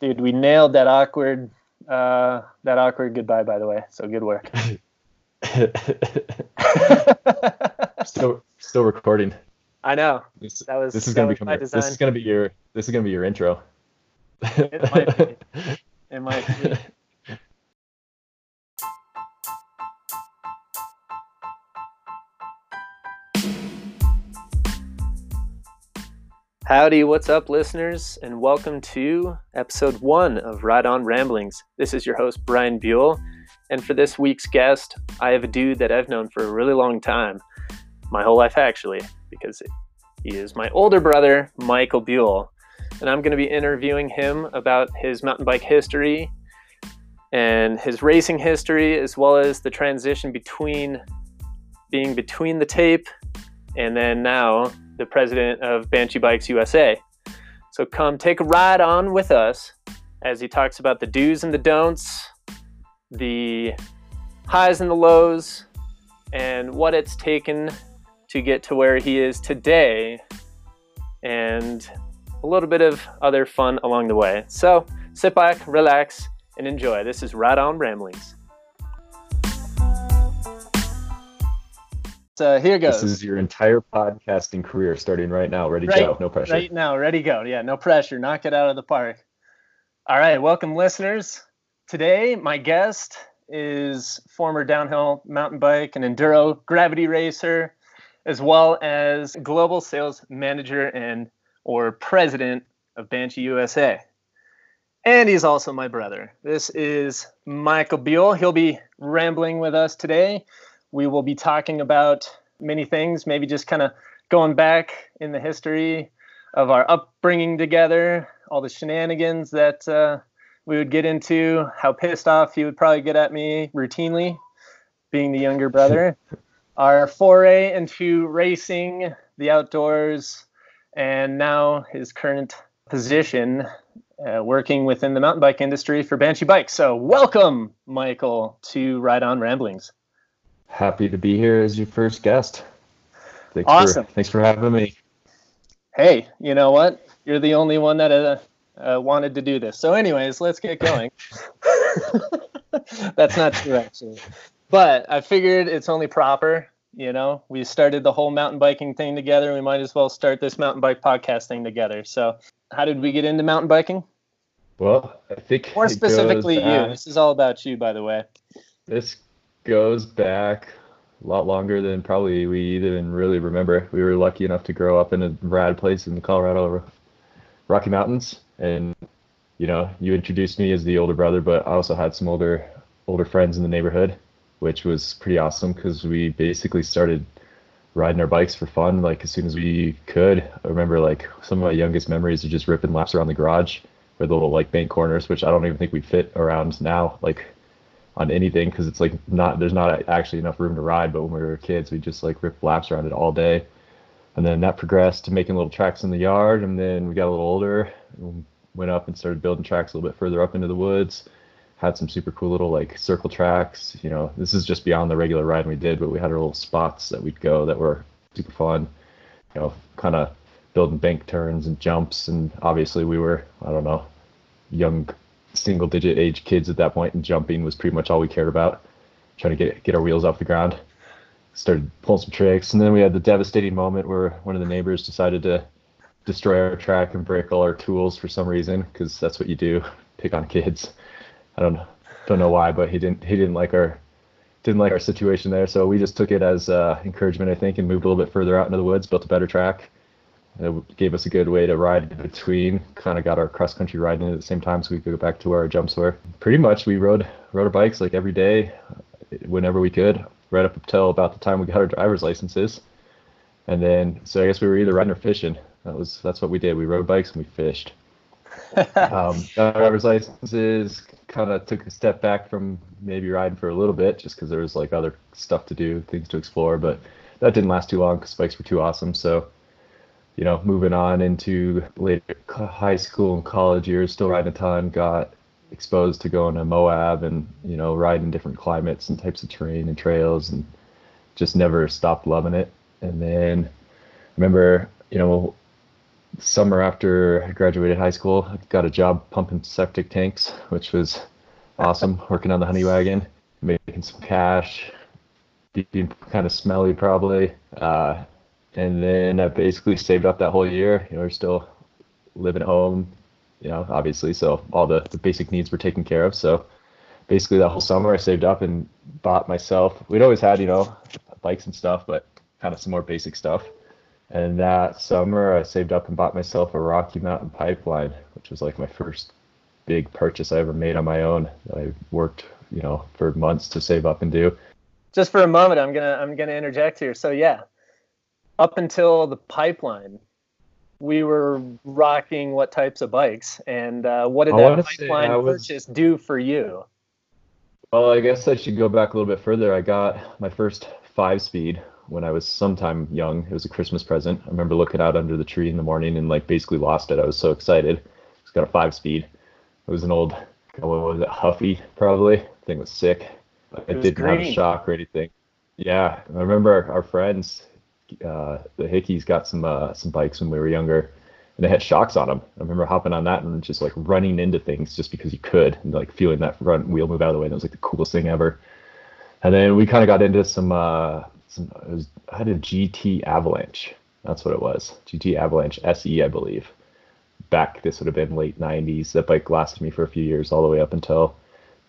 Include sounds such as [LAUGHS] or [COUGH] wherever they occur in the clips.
dude, we nailed that awkward uh, that awkward goodbye. By the way, so good work. [LAUGHS] [LAUGHS] still still recording. I know. This, That was- this is gonna was become by your, this is gonna be your this is gonna be your intro. It might be. [LAUGHS] It might be. Howdy, what's up, listeners, and welcome to episode one of Ride On Ramblings. This is your host, Brian Buell, and for this week's guest, I have a dude that I've known for a really long time, my whole life actually, because he is my older brother, Michael Buell, and I'm going to be interviewing him about his mountain bike history and his racing history, as well as the transition between being between the tape and then now the president of Banshee Bikes USA. So come take a ride on with us as he talks about the do's and the don'ts, the highs and the lows, and what it's taken to get to where he is today, and a little bit of other fun along the way. So sit back, relax, and enjoy. This is Ride On Ramblings. So here goes. this is your entire podcasting career starting right now. Ready to Right, go. No pressure. Right now, ready go. Yeah, no pressure. Knock it out of the park. All right, welcome, listeners. Today, my guest is former downhill mountain bike and enduro gravity racer, as well as global sales manager and or president of Banshee USA. And he's also my brother. This is Michael Buell. He'll be rambling with us today. We will be talking about many things, maybe just kind of going back in the history of our upbringing together, all the shenanigans that uh, we would get into, how pissed off he would probably get at me routinely, being the younger brother, [LAUGHS] our foray into racing, the outdoors, and now his current position uh, working within the mountain bike industry for Banshee Bikes. So, welcome, Michael, to Ride On Ramblings. Happy to be here as your first guest. Thanks Awesome. For, thanks for having me. hey, you know what? You're the only one that uh, uh, wanted to do this. So, anyways, let's get going. That's not true, actually. But I figured it's only proper. You know, we started the whole mountain biking thing together. We might as well start this mountain bike podcast thing together. So, how did we get into mountain biking? Well, I think More specifically, goes you. This is all about you, by the way. This goes back a lot longer than probably we even really remember. We were lucky enough to grow up in a rad place in the Colorado Rocky Mountains, and you know, you introduced me as the older brother, but I also had some older older friends in the neighborhood, which was pretty awesome because we basically started riding our bikes for fun like as soon as we could. I remember like some of my youngest memories are just ripping laps around the garage the little like bank corners, which I don't even think we fit around now. Like on anything because it's like not there's not actually enough room to ride. But when we were kids, we just like ripped laps around it all day, and then that progressed to making little tracks in the yard. And then we got a little older, went up and started building tracks a little bit further up into the woods. Had some super cool little like circle tracks. You know, this is just beyond the regular riding we did, but we had our little spots that we'd go that were super fun. You know, kind of building bank turns and jumps, and obviously we were I don't know young single digit age kids at that point and jumping was pretty much all we cared about trying to get get our wheels off the ground. Started pulling some tricks and then we had the devastating moment where one of the neighbors decided to destroy our track and break all our tools for some reason because that's what you do pick on kids. I don't don't know why but he didn't he didn't like our didn't like our situation there so we just took it as uh, encouragement i think and moved a little bit further out into the woods built a better track it gave us a good way to ride between. Kind of got our cross country riding at the same time, so we could go back to where our jumps were. Pretty much, we rode rode our bikes like every day, whenever we could, right up until about the time we got our driver's licenses. And then, so I guess we were either riding or fishing. That was that's what we did. We rode bikes and we fished. [LAUGHS] um, our driver's licenses. Kind of took a step back from maybe riding for a little bit, just because there was like other stuff to do, things to explore. But that didn't last too long because bikes were too awesome. So you know, moving on into later high school and college years, still riding a ton, got exposed to going to Moab and, you know, riding different climates and types of terrain and trails and just never stopped loving it. And then I remember, you know, summer after I graduated high school, I got a job pumping septic tanks, which was awesome. [LAUGHS] Working on the honey wagon, making some cash, being kind of smelly probably. Uh, and then I basically saved up that whole year. You know, we're still living at home, you know, obviously. So all the, the basic needs were taken care of. So basically that whole summer I saved up and bought myself. We'd always had, you know, bikes and stuff, but kind of some more basic stuff. And that summer I saved up and bought myself a Rocky Mountain pipeline, which was like my first big purchase I ever made on my own. that I worked, you know, for months to save up and do. Just for a moment, I'm gonna I'm gonna interject here. So yeah, up until the pipeline, we were rocking what types of bikes, and uh, what did that pipeline was, purchase do for you? Well, I guess I should go back a little bit further. I got my first five speed when I was sometime young. It was a Christmas present. I remember looking out under the tree in the morning and like basically lost it. I was so excited. It's got a five speed. It was an old, what was it, Huffy probably. Thing was sick. It, it didn't green. have a shock or anything. Yeah, I remember our, our friends uh, the Hickeys got some uh, some bikes when we were younger, and they had shocks on them. I remember hopping on that and just like running into things just because you could, and like feeling that front wheel move out of the way. That was like the coolest thing ever. And then we kind of got into some uh, some. It was, I had a GT Avalanche. That's what it was. GT Avalanche SE, I believe. Back, this would have been late '90s. That bike lasted me for a few years, all the way up until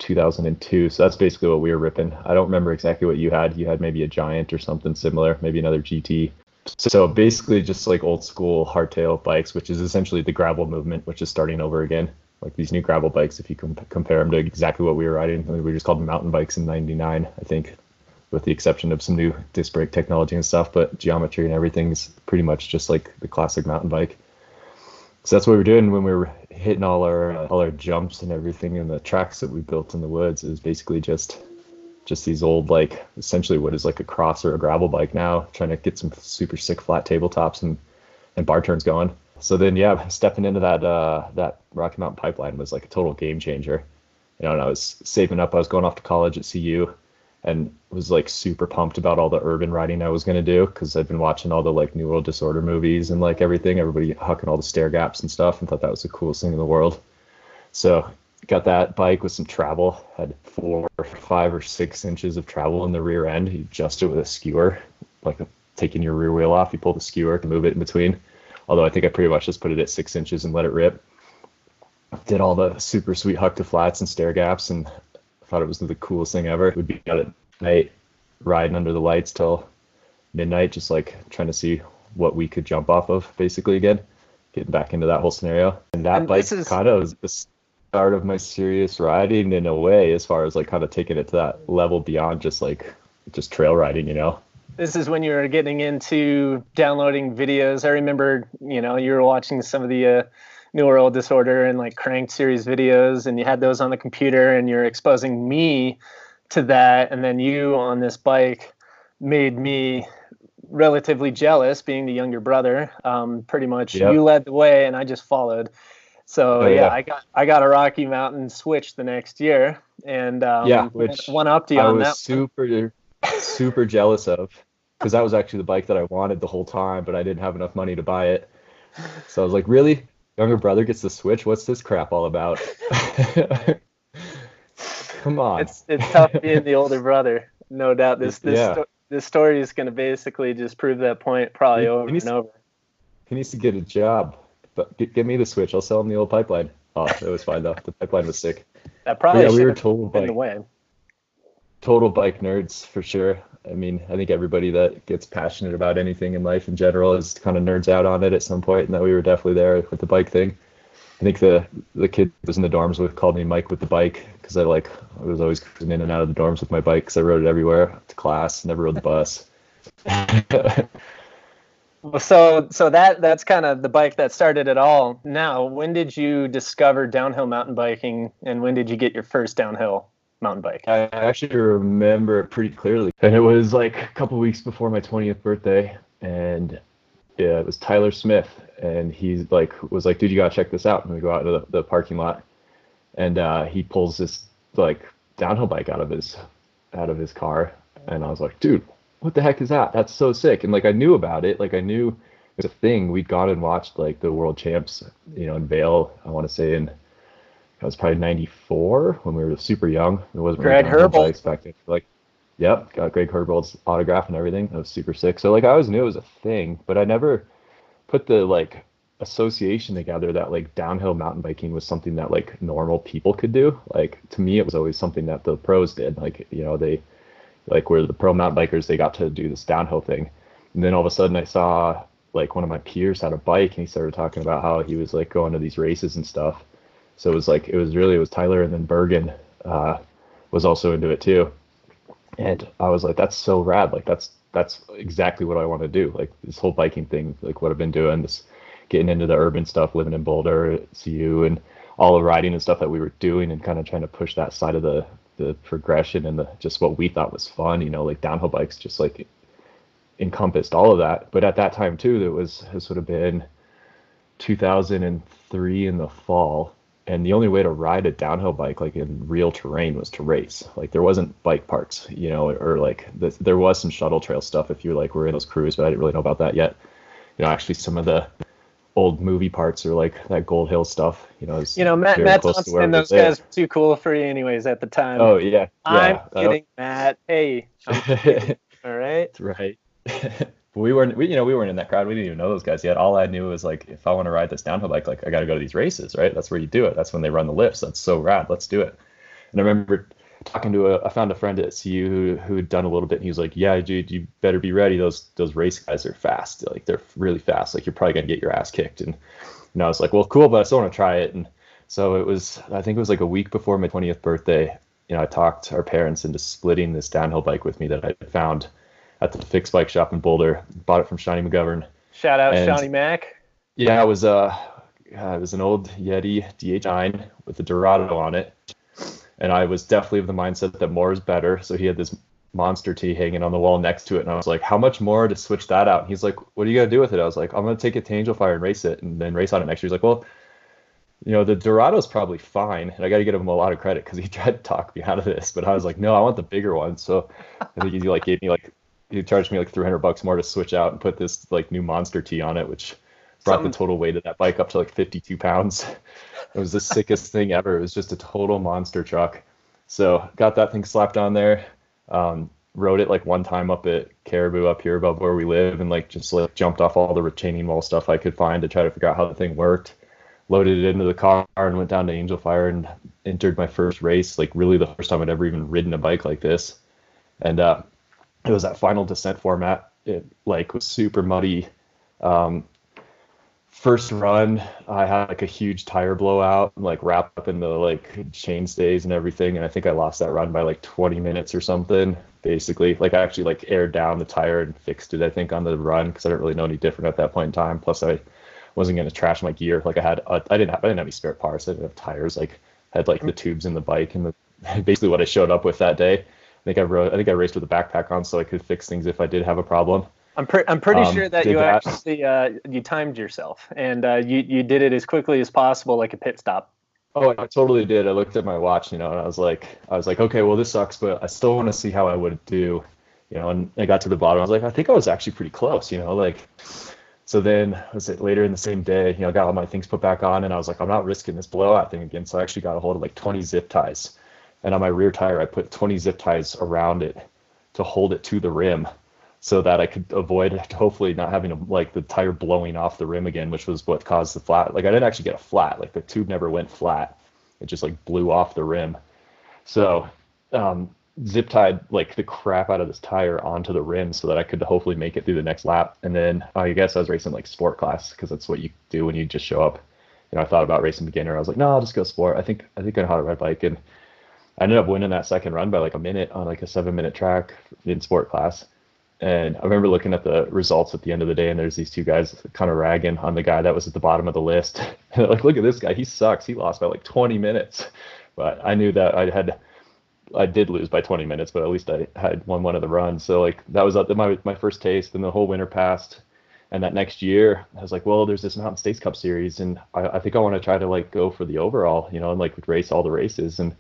2002. So that's basically what we were ripping. I don't remember exactly what you had. You had maybe a Giant or something similar, maybe another GT. So basically, just like old school hardtail bikes, which is essentially the gravel movement, which is starting over again. Like these new gravel bikes, if you can compare them to exactly what we were riding, we just called them mountain bikes in '99, I think, with the exception of some new disc brake technology and stuff. But geometry and everything is pretty much just like the classic mountain bike. So that's what we were doing when we were hitting all our uh, all our jumps and everything in the tracks that we built in the woods. Is basically just just these old like essentially what is like a cross or a gravel bike now, trying to get some super sick flat tabletops and and bar turns going. So then yeah, [LAUGHS] stepping into that uh, that Rocky Mountain pipeline was like a total game changer. You know, and I was saving up. I was going off to college at CU and was like super pumped about all the urban riding I was gonna do because I've been watching all the like New World Disorder movies and like everything, everybody hucking all the stair gaps and stuff, and thought that was the coolest thing in the world. So got that bike with some travel, had four, five, or six inches of travel in the rear end. You adjust it with a skewer, like taking your rear wheel off. You pull the skewer to move it in between. Although I think I pretty much just put it at six inches and let it rip. Did all the super sweet huck to flats and stair gaps and thought it was the coolest thing ever. We'd be out at night riding under the lights till midnight, just like trying to see what we could jump off of basically again, getting back into that whole scenario. And that and bike is... kind of was the start of my serious riding in a way, as far as like kind of taking it to that level beyond just like just trail riding, you know. This is when you were getting into downloading videos. I remember, you know, you were watching some of the uh, New World Disorder and like Cranked series videos, and you had those on the computer, and you're exposing me to that, and then you on this bike made me relatively jealous, being the younger brother. Um, pretty much, yep. you led the way, and I just followed. So oh, yeah, yeah, I got I got a Rocky Mountain Switch the next year, and um, yeah, which one up to you I on was that. Super, super jealous of because that was actually the bike that I wanted the whole time, but I didn't have enough money to buy it. So I was like, really? Younger brother gets the Switch. What's this crap all about? [LAUGHS] Come on. It's it's tough being the older brother. No doubt. This this yeah. sto- this story is going to basically just prove that point probably he, over he and over. He needs to get a job. But get, get me the Switch. I'll sell him the old pipeline. Oh, it was fine though. The pipeline was sick. That probably yeah, we were total bike. Total bike nerds for sure. I mean, I think everybody that gets passionate about anything in life in general is kind of nerds out on it at some point, and that we were definitely there with the bike thing. I think the the kid was in the dorms with called me Mike with the bike because I like I was always cruising in and out of the dorms with my bike because I rode it everywhere to class, never rode the bus. [LAUGHS] so so that that's kind of the bike that started it all. Now, when did you discover downhill mountain biking, and when did you get your first downhill mountain bike? I actually remember it pretty clearly. And it was like a couple weeks before my 20th birthday. And yeah, it was Tyler Smith. And he's like, was like, dude, you gotta check this out. And we go out to the, the parking lot. And uh, he pulls this like downhill bike out of his out of his car. And I was like, dude, what the heck is that? That's so sick. And like I knew about it. Like I knew it was a thing. We'd gone and watched like the world champs, you know, in Vail. I want to say in it was probably '94 when we were super young. It wasn't Greg really Herbold. back then. Like, yep, got Greg Herbold's autograph and everything. That was super sick. So like I always knew it was a thing, but I never put the like association together that like downhill mountain biking was something that like normal people could do. Like to me, it was always something that the pros did. Like you know they like where the pro mountain bikers they got to do this downhill thing, and then all of a sudden I saw like one of my peers had a bike and he started talking about how he was like going to these races and stuff. So it was like it was really it was Tyler and then Bergen uh, was also into it too, and I was like that's so rad. Like that's that's exactly what I want to do. Like this whole biking thing, like what I've been doing, this getting into the urban stuff, living in Boulder, CU, and all the riding and stuff that we were doing, and kind of trying to push that side of the the progression and the just what we thought was fun. You know, like downhill bikes, just like encompassed all of that. But at that time too, there was has sort of been 2003 in the fall, and the only way to ride a downhill bike like in real terrain was to race. Like there wasn't bike parks, you know, or like the, there was some shuttle trail stuff if you like were in those crews, but I didn't really know about that yet. You know, actually some of the old movie parts or like that Gold Hill stuff. You know, you know Matt, Matt Thompson and those guys were too cool for you anyways at the time. Oh yeah, I'm kidding, Matt. Hey, [LAUGHS] kidding. all right, right. [LAUGHS] we weren't, we, you know, we weren't in that crowd. We didn't even know those guys yet. All I knew was like, if I want to ride this downhill bike, like I got to go to these races, right? That's where you do it. That's when they run the lifts. That's so rad. Let's do it. And I remember talking to a, I found a friend at CU who who had done a little bit, and he was like, "Yeah, dude, you better be ready. Those those race guys are fast. Like they're really fast. Like you're probably gonna get your ass kicked." And and I was like, "Well, cool, but I still want to try it." And so it was, I think it was like a week before my 20th birthday. You know, I talked our parents into splitting this downhill bike with me that I found at the fixed bike shop in Boulder. Bought it from Shawnee McGovern. Shout out and, Shawnee Mac. Yeah, it was uh, it was an old Yeti DH9 with a Dorado on it and I was definitely of the mindset that more is better. So he had this Monster T hanging on the wall next to it, and I was like, "How much more to switch that out?" And he's like, "What are you gonna do with it?" I was like, "I'm gonna take it to Angel Fire and race it, and then race on it next year." He's like, "Well." You know the Dorado's probably fine, and I got to give him a lot of credit because he [LAUGHS] tried to talk me out of this. But I was like, no, I want the bigger one. So I think he like gave me like he charged me like 300 bucks more to switch out and put this like new Monster T on it, which brought Something. the total weight of that bike up to like 52 pounds. [LAUGHS] It was the [LAUGHS] sickest thing ever. It was just a total monster truck. So got that thing slapped on there. Um, rode it like one time up at Caribou up here above where we live, and like just like jumped off all the retaining wall stuff I could find to try to figure out how the thing worked. Loaded it into the car and went down to Angel Fire and entered my first race. Like really the first time I'd ever even ridden a bike like this, and uh, it was that final descent format. It like was super muddy. Um, first run, I had like a huge tire blowout, and, like wrapped up in the like chain stays and everything, and I think I lost that run by like 20 minutes or something. Basically, like I actually like aired down the tire and fixed it. I think on the run because I didn't really know any different at that point in time. Plus, I wasn't gonna trash my gear. Like I had, a, I didn't have, I didn't have any spare parts. I didn't have tires. Like had like the tubes in the bike and the [LAUGHS] basically what I showed up with that day. I think I rode, I think I raced with a backpack on so I could fix things if I did have a problem. I'm, pre- I'm pretty um, sure that you that. actually uh, you timed yourself and uh, you you did it as quickly as possible, like a pit stop. Oh, I totally did. I looked at my watch, you know, and I was like, I was like, okay, well, this sucks, but I still want to see how I would do, you know. And I got to the bottom. I was like, I think I was actually pretty close, you know, like. So then, was it later in the same day? You know, got all my things put back on, and I was like, I'm not risking this blowout thing again. So I actually got a hold of like 20 zip ties, and on my rear tire, I put 20 zip ties around it to hold it to the rim so that I could avoid [LAUGHS] hopefully not having a, like the tire blowing off the rim again, which was what caused the flat. Like I didn't actually get a flat. Like the tube never went flat. It just like blew off the rim. So um, zip tied like the crap out of this tire onto the rim so that I could hopefully make it through the next lap. And then uh, I guess I was racing like sport class because that's what you do when you just show up. You know, I thought about racing beginner. I was like, no, I'll just go sport. I think I think I know how to ride bike, and I ended up winning that second run by like a minute on like a seven minute track in sport class. And I remember looking at the results at the end of the day, and there's these two guys kind of ragging on the guy that was at the bottom of the list. [LAUGHS] And like, look at this guy, he sucks. He lost by like 20 minutes. But I knew that I had, I did lose by 20 minutes, but at least I had won one of the runs. So like that was uh, my my first taste. And the whole winter passed, and that next year I was like, well, there's this Mountain States Cup series, and I, I think I want to try to like go for the overall, you know, and like race all the races and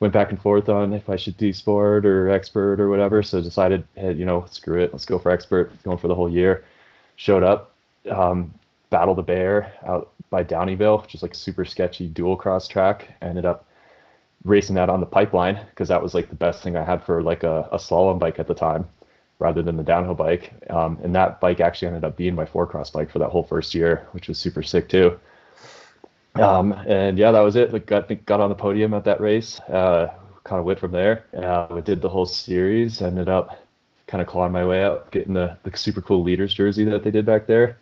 went back and forth on if I should do sport or expert or whatever. So decided, hey, you know, screw it, let's go for expert. Going for the whole year. Showed up, um, Battle the Bear out by Downieville, which is like super sketchy dual cross track. Ended up racing that on the pipeline because that was like the best thing I had for like a, a slalom bike at the time rather than the downhill bike. Um, and that bike actually ended up being my four cross bike for that whole first year, which was super sick too. Um, and yeah, that was it. Like got got on the podium at that race. Uh, kind of went from there. Uh, I did the whole series. Ended up kind of clawing my way out, getting the, the super cool leaders jersey that they did back there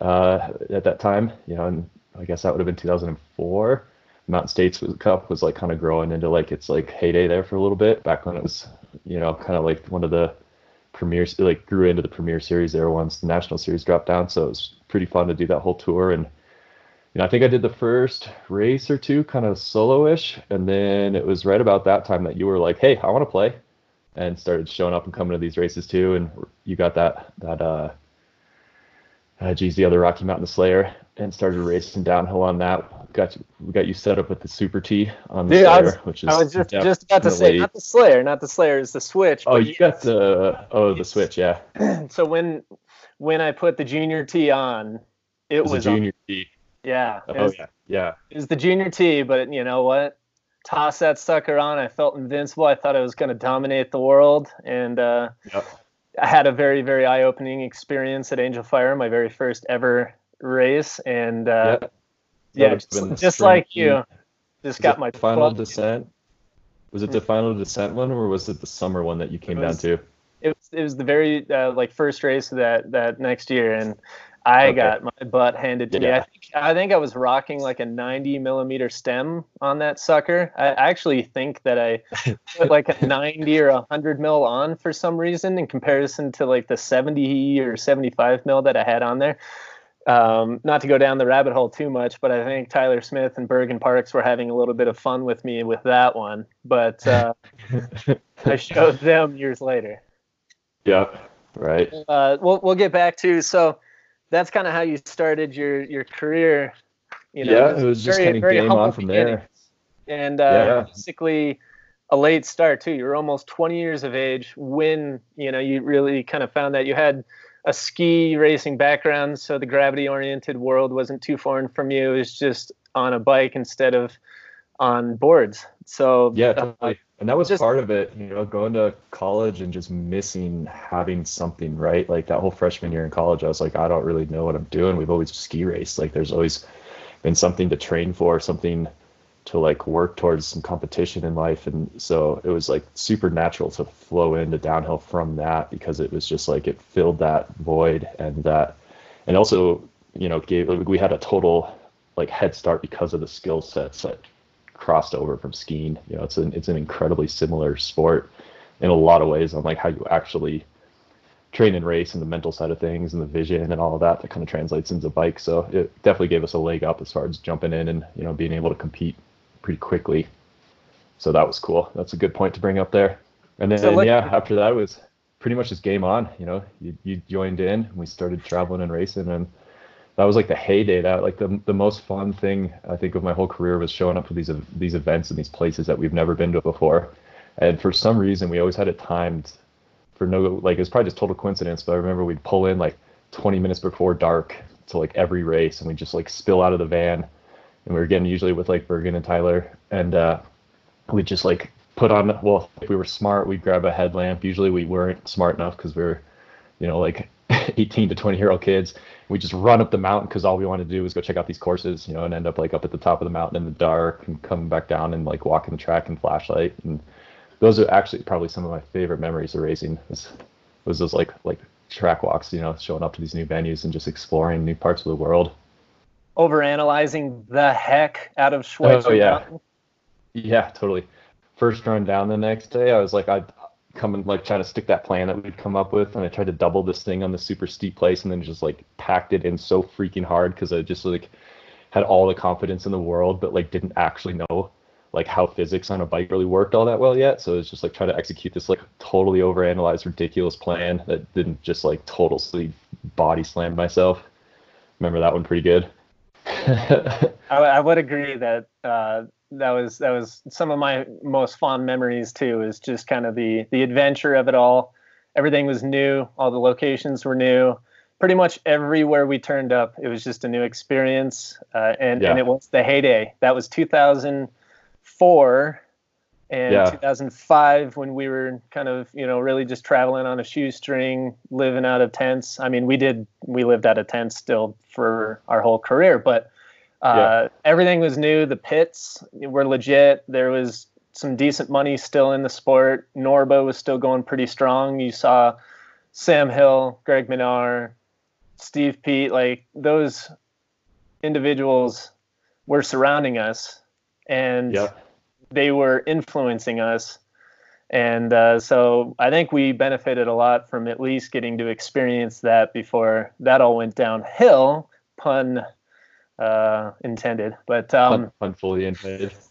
uh, at that time. You know, and I guess that would have been 2004. Mountain States Cup was like kind of growing into like its like heyday there for a little bit back when it was you know kind of like one of the premier like grew into the premier series there once the national series dropped down so it was pretty fun to do that whole tour and you know I think I did the first race or two kind of solo-ish and then it was right about that time that you were like hey I want to play and started showing up and coming to these races too and you got that that uh uh, geez, the other Rocky Mountain Slayer, and started racing downhill on that. Got you, we got you set up with the Super T on the Dude, Slayer, was, which is I was just, just about to say not the Slayer, not the Slayer, is the Switch. Oh, you got the oh the Switch, yeah. [CLEARS THROAT] so when when I put the Junior T on, it, it was, was a Junior on, T. Yeah. Oh was, yeah, yeah. It was the Junior T, but you know what? Toss that sucker on. I felt invincible. I thought I was going to dominate the world, and uh, yep. I had a very, very eye-opening experience at Angel Fire, my very first ever race, and uh, yeah, just, just like you, just was got my final descent. Was it the final descent one, or was it the summer one that you came was, down to? It was, it was the very uh, like first race of that that next year, and I okay. got my butt handed to yeah. me. I think I think I was rocking like a 90 millimeter stem on that sucker. I actually think that I [LAUGHS] put like a 90 or 100 mil on for some reason in comparison to like the 70 or 75 mil that I had on there. Um, not to go down the rabbit hole too much, but I think Tyler Smith and Bergen Parks were having a little bit of fun with me with that one. But uh, [LAUGHS] I showed them years later. Yeah, right. Uh, we'll we'll get back to so that's kind of how you started your your career. You know, yeah, it was just kind of game on from there. And uh, yeah. basically a late start too. You were almost 20 years of age when you know you really kind of found that you had a ski racing background, so the gravity oriented world wasn't too foreign from you. It was just on a bike instead of on boards. So yeah, totally. Uh, and that was just, part of it, you know, going to college and just missing having something, right? Like that whole freshman year in college, I was like, I don't really know what I'm doing. We've always ski raced. Like there's always been something to train for, something to like work towards some competition in life. And so it was like super natural to flow into downhill from that because it was just like it filled that void and that, and also, you know, gave, we had a total like head start because of the skill sets that crossed over from skiing. You know, it's an it's an incredibly similar sport in a lot of ways on like how you actually train and race and the mental side of things and the vision and all of that that kind of translates into bike. So it definitely gave us a leg up as far as jumping in and you know being able to compete pretty quickly. So that was cool. That's a good point to bring up there. And then so like, yeah, after that was pretty much just game on. You know, you, you joined in, we started traveling and racing, and that was like the heyday. That like the the most fun thing I think of my whole career was showing up for these these events and these places that we've never been to before. And for some reason, we always had it timed for no like it was probably just total coincidence. But I remember we'd pull in like 20 minutes before dark to like every race, and we just like spill out of the van, and we were getting usually with like Bergen and Tyler, and uh, we just like put on well if we were smart we'd grab a headlamp usually we weren't smart enough because we are you know like [LAUGHS] 18 to 20 year old kids. We just run up the mountain because all we want to do is go check out these courses, you know, and end up like up at the top of the mountain in the dark and come back down and like walking the track and flashlight. And those are actually probably some of my favorite memories of racing. Was, was those like like track walks, you know, showing up to these new venues and just exploring new parts of the world. Over analyzing the heck out of oh, Schweitzer oh, yeah. Mountain. Yeah, totally. First run down the next day, I was like, I coming like trying to stick that plan that we'd come up with and I tried to double this thing on the super steep place and then just like packed it in so freaking hard because I just like had all the confidence in the world but like didn't actually know like how physics on a bike really worked all that well yet. So it's just like trying to execute this like totally overanalyzed ridiculous plan that didn't just like totally body slam myself. Remember that one pretty good? [LAUGHS] I, I would agree that uh, that was that was some of my most fond memories too. Is just kind of the the adventure of it all. Everything was new. All the locations were new. pretty much everywhere we turned up, it was just a new experience, uh, and yeah. and it was the heyday. That was 2004 and yeah. 2005 when we were kind of you know really just traveling on a shoestring, living out of tents. I mean, we did we lived out of tents still for our whole career, but. Uh, yeah. Everything was new. The pits were legit. There was some decent money still in the sport. Norba was still going pretty strong. You saw Sam Hill, Greg Minnaar, Steve Peat, like those individuals were surrounding us and yep. they were influencing us. And uh, so I think we benefited a lot from at least getting to experience that before that all went downhill, pun uh, intended. But um, pun, pun fully intended.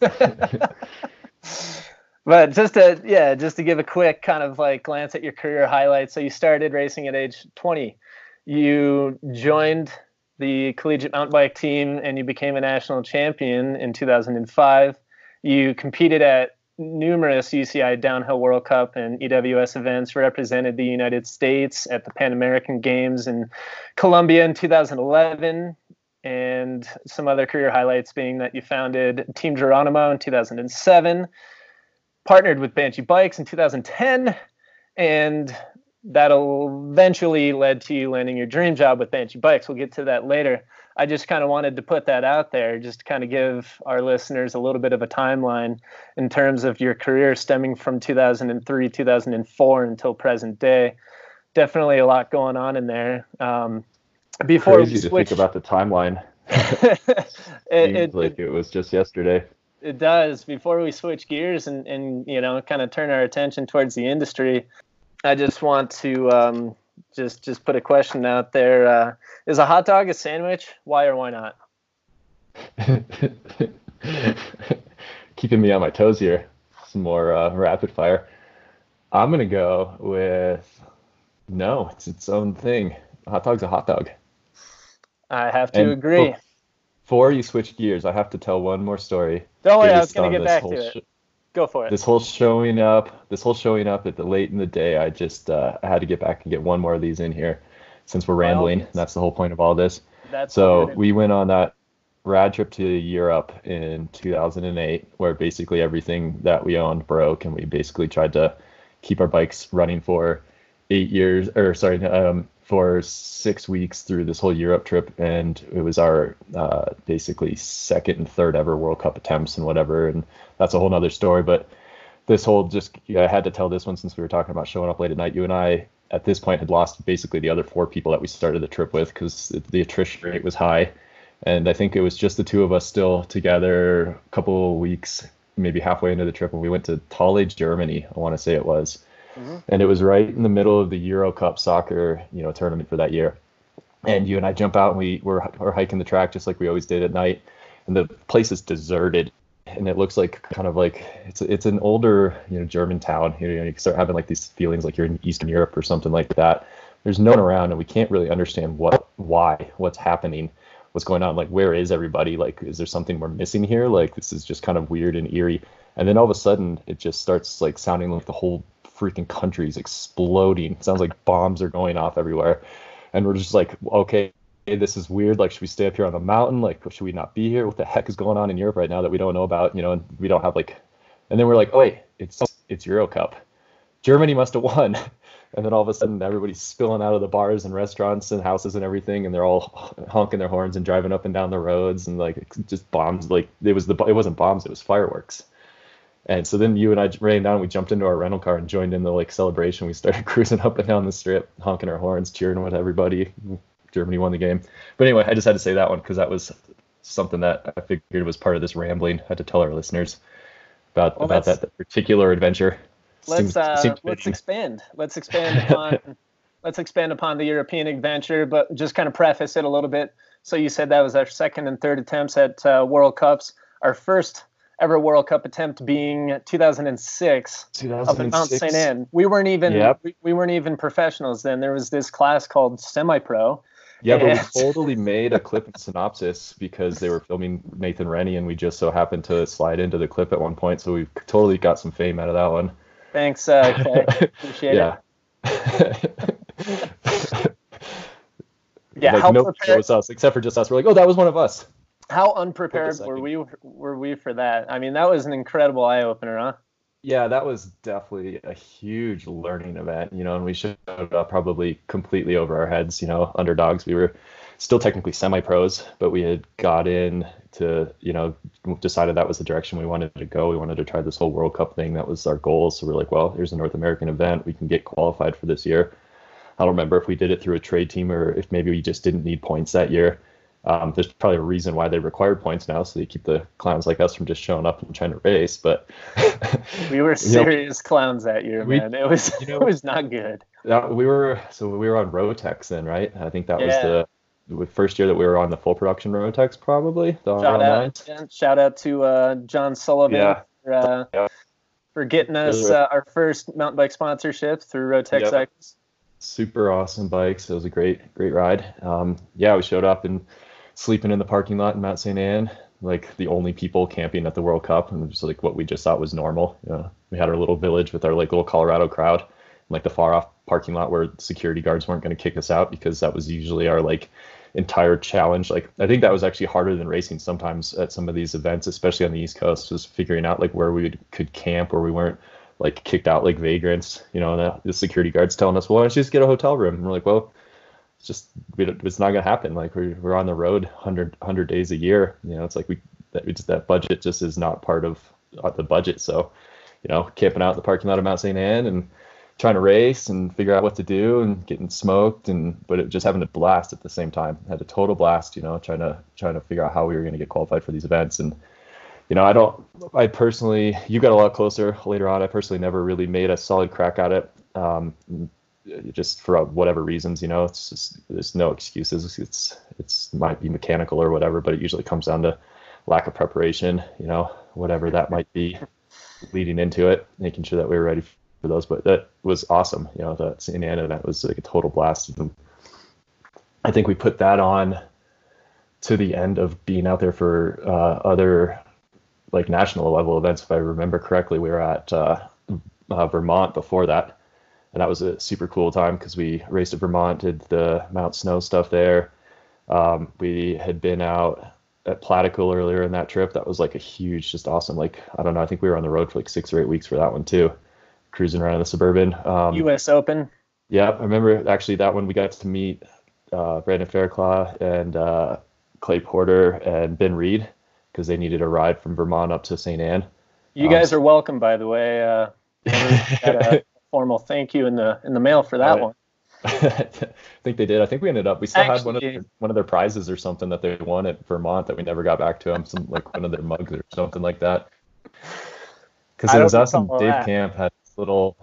[LAUGHS] [LAUGHS] but just to yeah, just to give a quick kind of like glance at your career highlights. So you started racing at age 20. You joined the collegiate mountain bike team and you became a national champion in 2005. You competed at numerous UCI Downhill World Cup and EWS events, represented the United States at the Pan American Games in Colombia in 2011 and some other career highlights being that you founded Team Geronimo in 2007, partnered with Banshee Bikes in 2010, and that'll eventually led to you landing your dream job with Banshee Bikes. We'll get to that later. I just kind of wanted to put that out there, just to kind of give our listeners a little bit of a timeline in terms of your career stemming from 2003, 2004 until present day. Definitely a lot going on in there. Um, before crazy we switch, to think about the timeline. [LAUGHS] it, it, like it was just yesterday. It does. Before we switch gears and, and you know kind of turn our attention towards the industry, I just want to um, just just put a question out there: uh, Is a hot dog a sandwich? Why or why not? [LAUGHS] Keeping me on my toes here. Some more uh, rapid fire. I'm gonna go with no. It's its own thing. A hot dog's a hot dog. I have to and agree. Before you switch gears, I have to tell one more story. Don't worry, I was going to get back to it. Go for it. This whole showing up, this whole showing up at the late in the day, I just uh, I had to get back and get one more of these in here, since we're rambling. That's the whole point of all this. That's so we went on that rad trip to Europe in 2008, where basically everything that we owned broke, and we basically tried to keep our bikes running for eight years, or sorry, um, for six weeks through this whole Europe trip, and it was our uh, basically second and third ever World Cup attempts and whatever, and that's a whole nother story. But this whole just I had to tell this one since we were talking about showing up late at night. You and I at this point had lost basically the other four people that we started the trip with because the attrition rate was high, and I think it was just the two of us still together. A couple weeks, maybe halfway into the trip, when we went to Halle, Germany. I want to say it was mm-hmm. and it was right in the middle of the Euro Cup soccer, you know, tournament for that year. And you and I jump out and we were, were hiking the track just like we always did at night, and the place is deserted, and it looks like kind of like it's it's an older you know German town. You know, you start having like these feelings like you're in Eastern Europe or something like that. There's no one around, and we can't really understand what, why, what's happening what's going on like where is everybody like is there something we're missing here like this is just kind of weird and eerie and then all of a sudden it just starts like sounding like the whole freaking countries exploding. It sounds like bombs are going off everywhere. And we're just like, okay, this is weird. Like, should we stay up here on the mountain? Like, should we not be here? What the heck is going on in Europe right now that we don't know about? You know, and we don't have like, and then we're like, oh wait, it's it's Euro Cup. Germany must have won. [LAUGHS] And then all of a sudden, everybody's spilling out of the bars and restaurants and houses and everything, and they're all honking their horns and driving up and down the roads and like just bombs. Like it was the it wasn't bombs, it was fireworks. And so then you and I ran down, we jumped into our rental car and joined in the like celebration. We started [LAUGHS] cruising up and down the strip, honking our horns, cheering with everybody. Germany won the game. But anyway, I just had to say that one because that was something that I figured was part of this rambling. I had to tell our listeners about well, about that, that, particular adventure. Let's seems, uh, seems let's expand. Let's expand upon [LAUGHS] let's expand upon the European adventure, but just kind of preface it a little bit. So you said that was our second and third attempts at uh, World Cups. Our first ever World Cup attempt being 2006, 2006. up at Mount St. Anne. We weren't even yep. we, we, weren't even professionals then. There was this class called semi pro. Yeah, and... but we [LAUGHS] totally made a clip and synopsis because they were filming Nathan Rennie, and we just so happened to slide into the clip at one point. So we totally got some fame out of that one. Thanks, uh, [LAUGHS] Appreciate yeah. it. [LAUGHS] Yeah, like how nobody prepared- knows us except for just us. We're like, oh, that was one of us. How unprepared were we were we for that? I mean, that was an incredible eye opener, huh? Yeah, that was definitely a huge learning event, you know, and we showed up probably completely over our heads, you know, underdogs. We were still technically semi-pros, but we had got in to, you know, decided that was the direction we wanted to go. We wanted to try this whole World Cup thing. That was our goal. So we're like, well, here's a North American event. We can get qualified for this year. I don't remember if we did it through a trade team or if maybe we just didn't need points that year. Um, there's probably a reason why they require points now, so they keep the clowns like us from just showing up and trying to race. But [LAUGHS] We were You know, serious clowns that year, we- man. It was you [LAUGHS] know- it was not good. that, we were so we were on Rotex then, right? I think that Yeah. was the, the first year that we were on the full production Rotex, probably. The Shout out, again, shout out to uh, John Sullivan Yeah. for, uh, [LAUGHS] Yeah. for getting us uh, our first mountain bike sponsorship through Rotex Yep. Cycles. super awesome bikes. It was a great, great ride. Um, yeah, we showed up and sleeping in the parking lot in Mount St. Anne, like the only people camping at the World Cup, and just like what we just thought was normal. You know, we had our little village with our like little Colorado crowd, like the far off parking lot where security guards weren't going to kick us out because that was usually our like entire challenge. Like I think that was actually harder than racing sometimes at some of these events, especially on the East Coast, was figuring out like where we could camp where we weren't like kicked out like vagrants. You know, and the, the security guards telling us, "Well, why don't you just get a hotel room?" And we're like, "Well." It's just it's not gonna happen. Like we're, we're on the road 100, 100 days a year. You know, it's like we that that budget just is not part of uh, the budget. So, you know, camping out in the parking lot of Mount St. Anne and trying to race and figure out what to do and getting smoked and but it just having a blast at the same time. Had a total blast, you know, trying to trying to figure out how we were gonna get qualified for these events and you know, I don't I personally you got a lot closer later on. I personally never really made a solid crack at it. Um, just for whatever reasons, you know, it's just there's no excuses. It's it's might be mechanical or whatever, but it usually comes down to lack of preparation, you know, whatever that might be leading into it, making sure that we were ready for those. But that was awesome, you know, that St. Anna event was like a total blast. And I think we put that on to the end of being out there for uh, other like national level events. If I remember correctly, we were at uh, uh, Vermont before that and that was a super cool time because we raced at Vermont, did the Mount Snow stuff there. Um, we had been out at Plattekill earlier in that trip. That was like a huge, just awesome. Like I don't know, I think we were on the road for like six or eight weeks for that one too, cruising around in the suburban. Um, U.S. Open. yeah, I remember actually that one we got to meet uh, Brendan Fairclough and uh, Clay Porter and Ben Reid because they needed a ride from Vermont up to St. Anne. You Um, guys are welcome, by the way. Uh, [LAUGHS] a formal thank you in the in the mail for that Right. one. [LAUGHS] I think they did. I think we ended up. We still had one of their, one of their prizes or something that they won at Vermont that we never got back to them. Some like one of their mugs or something like that. Because it was us and Dave that. Camp had his little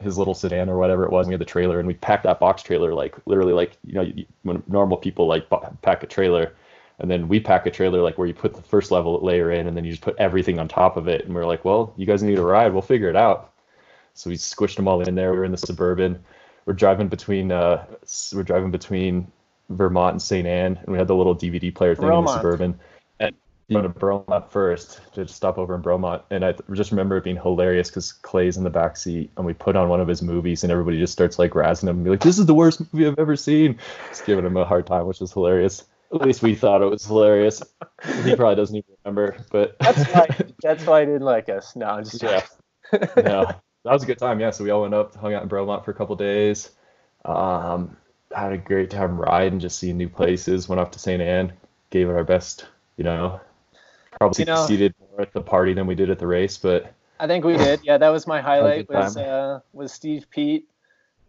his little sedan or whatever it was. And we had the trailer and we packed that box trailer like literally like you know you, when normal people like pack a trailer. And then we pack a trailer like where you put the first level layer in, and then you just put everything on top of it. And we are like, well, you guys need a ride. We'll figure it out. So we squished them all in there. We were in the suburban. We're driving between uh, we're driving between Vermont and St. Anne, and we had the little DVD player thing in the suburban. And we went to Bromont first to stop over in Bromont, and I just remember it being hilarious because Clay's in the back seat, and we put on one of his movies, and everybody just starts like razzing him, and be like, "This is the worst movie I've ever seen," just giving him a hard time, which was hilarious. At least we thought it was hilarious. He probably doesn't even remember, but That's why [LAUGHS] that's why he didn't like us. No, I'm just yeah. yeah, that was a good time. Yeah, so we all went up, hung out in Bromont for a couple days. Um, had a great time riding, just seeing new places. Went off to St. Anne, gave it our best. You know, probably You know- succeeded more at the party than we did at the race, but I think we did. Yeah, that was my [LAUGHS] highlight. Was uh, was Steve Peat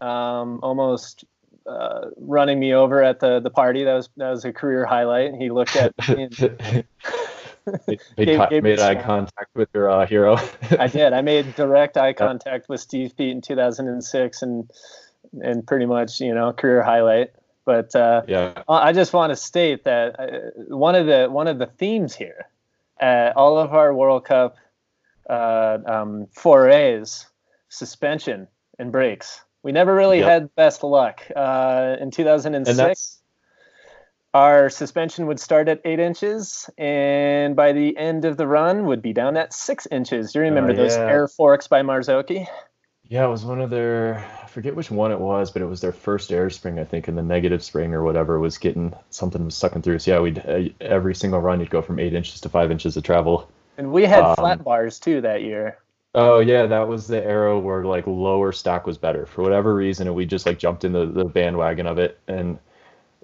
um, almost uh, running me over at the the party. That was that was a career highlight. He looked at me. And, [LAUGHS] made, [LAUGHS] Gave- made eye contact with your uh, hero. I did. I made direct eye [LAUGHS] contact with Steve Peat in 2006, and and pretty much you know career highlight. But uh, yeah, I just want to state that uh, one of the one of the themes here, at all of our World Cup uh, um, forays, suspension and breaks. We never really Yep. had best luck. Uh, in and 2006, that's our suspension would start at eight inches, and by the end of the run, would be down at six inches. Do you remember Oh, those air forks by Marzocchi? Yeah, it was one of their. I forget which one it was, but it was their first air spring, I think, and the negative spring or whatever was getting something was sucking through. So yeah, we'd uh, every single run you'd go from eight inches to five inches of travel. And we had um, flat bars too that year. Oh yeah, that was the arrow where like lower stack was better for whatever reason, and we just like jumped in the, the bandwagon of it, and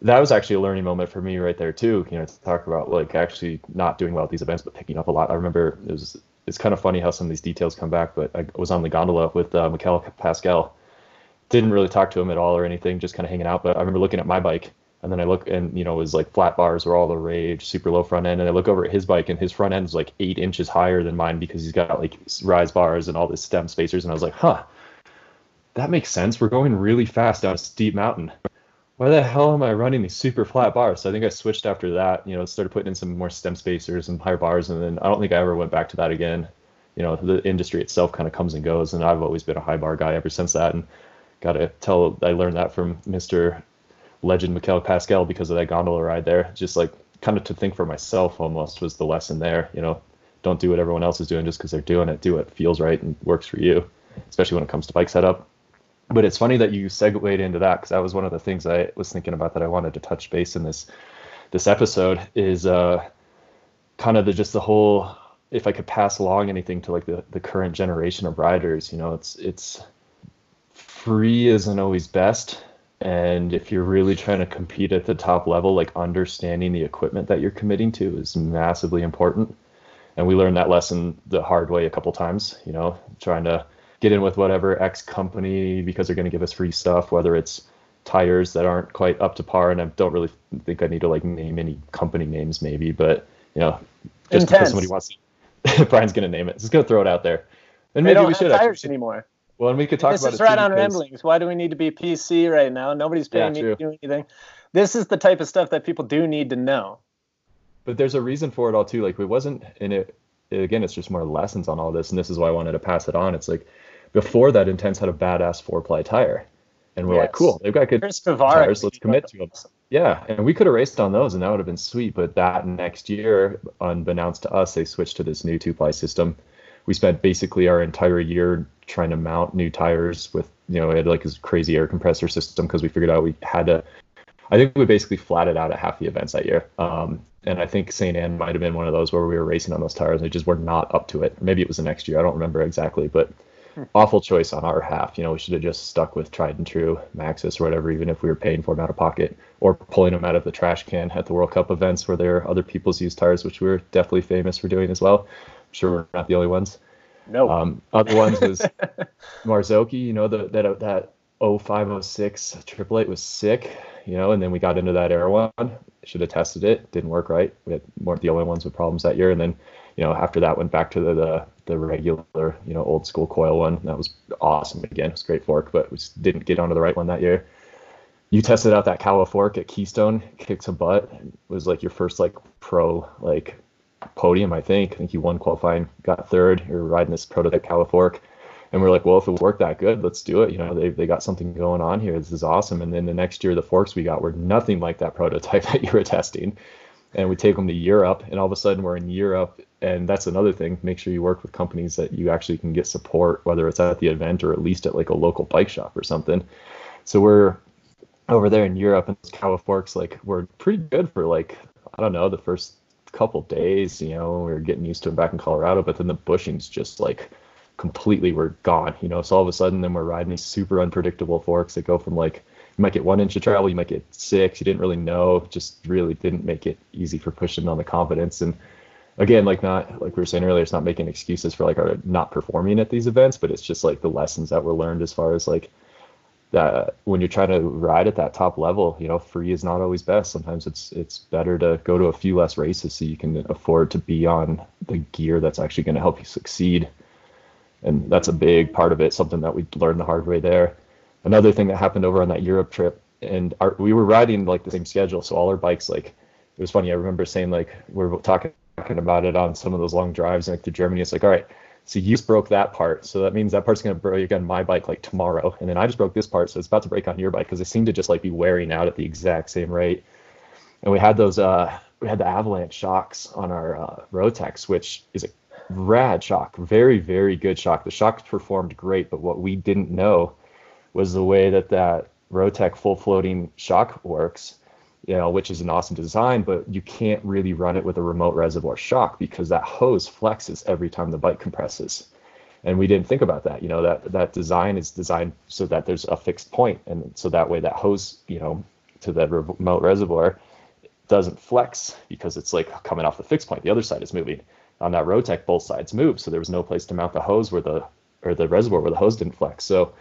that was actually a learning moment for me right there too. You know, to talk about like actually not doing well at these events, but picking up a lot. I remember it was it's kind of funny how some of these details come back, but I was on the gondola with uh, Mickael Pascal. Didn't really talk to him at all or anything, just kind of hanging out. But I remember looking at my bike and then I look and you know it was like flat bars were all the rage, super low front end. And I look over at his bike and his front end is like eight inches higher than mine because he's got like rise bars and all this stem spacers. And I was like, huh, that makes sense. We're going really fast down a steep mountain. Why the hell am I running these super flat bars? So I think I switched after that. You know, started putting in some more stem spacers and higher bars, and then I don't think I ever went back to that again. You know, the industry itself kind of comes and goes, and I've always been a high bar guy ever since that. And got to tell, I learned that from Mr legend Mickael Pascal because of that gondola ride there. Just like kind of to think for myself almost was the lesson there. You know, don't do what everyone else is doing just because they're doing it. Do what feels right and works for you, especially when it comes to bike setup. But it's funny that you segued into that because that was one of the things I was thinking about that I wanted to touch base in this this episode is uh, kind of the just the whole if I could pass along anything to like the, the current generation of riders, you know, it's it's free isn't always best and if you're really trying to compete at the top level, like understanding the equipment that you're committing to is massively important. And we learned that lesson the hard way a couple times, you know, trying to get in with whatever X company because they're going to give us free stuff, whether it's tires that aren't quite up to par. And I don't really think I need to like name any company names, maybe, but you know, just Intense. because somebody wants to, [LAUGHS] Brian's going to name it. Just going to throw it out there. And maybe we should tires actually. anymore. Well, and we could talk this about is right on ramblings. Why do we need to be PC right now? Nobody's paying yeah, me to do anything. This is the type of stuff that people do need to know. But there's a reason for it all too. Like it wasn't in it. Again, it's just more lessons on all this, and this is why I wanted to pass it on. It's like before that, Intense had a badass four ply tire, and we're yes. like, cool, they've got good tires. Let's commit to them. Yeah, and we could have raced on those, and that would have been sweet. But that next year, unbeknownst to us, they switched to this new two ply system we spent basically our entire year trying to mount new tires with you know we had like this crazy air compressor system because we figured out we had to i think we basically flatted out at half the events that year um, and i think st anne might have been one of those where we were racing on those tires and they just were not up to it maybe it was the next year i don't remember exactly but. Awful choice on our half you know we should have just stuck with tried and true maxxis or whatever even if we were paying for them out of pocket or pulling them out of the trash can at the world cup events where there are other people's used tires which we we're definitely famous for doing as well I'm sure we're not the only ones. No. Um, other ones was [LAUGHS] Marzocchi, you know, the, that that 0506 Triple Eight was sick, you know, and then we got into that Air one. Should have tested it. Didn't work right. We had more the only ones with problems that year. And then, you know, after that went back to the, the the regular, you know, old school coil one. That was awesome again. It was great fork, but we didn't get onto the right one that year. You tested out that Kawa fork at Keystone, kicked a butt. It was like your first like pro like podium, I think. I think you won qualifying, got third. You're riding this prototype Kawa fork. And we're like, well, if it worked that good, let's do it. You know, they, they got something going on here. This is awesome. And then the next year, the forks we got were nothing like that prototype [LAUGHS] that you were testing. And we take them to Europe, and all of a sudden we're in Europe. And that's another thing. Make sure you work with companies that you actually can get support, whether it's at the event or at least at like a local bike shop or something. So we're over there in Europe, and Kawa forks like were pretty good for like I don't know the first couple days, you know, we were getting used to them back in Colorado, but then the bushings just like completely were gone, you know. So all of a sudden, then we're riding these super unpredictable forks that go from like you might get one inch of travel, you might get six. You didn't really know, just really didn't make it easy for pushing on the confidence. And again, like not like we were saying earlier, it's not making excuses for like our not performing at these events, but it's just like the lessons that were learned as far as like that when you're trying to ride at that top level, you know, free is not always best. Sometimes it's it's better to go to a few less races so you can afford to be on the gear that's actually going to help you succeed. And that's a big part of it, something that we learned the hard way there. Another thing that happened over on that Europe trip, and our, we were riding like the same schedule, so all our bikes like it was funny. I remember saying like we are talking talking about it on some of those long drives like to Germany. It's like, all right, so you just broke that part. So that means that part's to break on my bike like tomorrow. And then I just broke this part. So it's about to break on your bike because they seem to just like be wearing out at the exact same rate. And we had those, uh, we had the avalanche shocks on our uh, Rotecs, which is a rad shock, very very good shock. The shock performed great, but what we didn't know was the way that that Rotec full floating shock works. You know, which is an awesome design, but you can't really run it with a remote reservoir shock because that hose flexes every time the bike compresses. And we didn't think about that you know that that design is designed so that there's a fixed point and so that way that hose you know to the remote reservoir doesn't flex because it's like coming off the fixed point. The other side is moving. On that rotec both sides move so there was no place to mount the hose where the or the reservoir where the hose didn't flex. So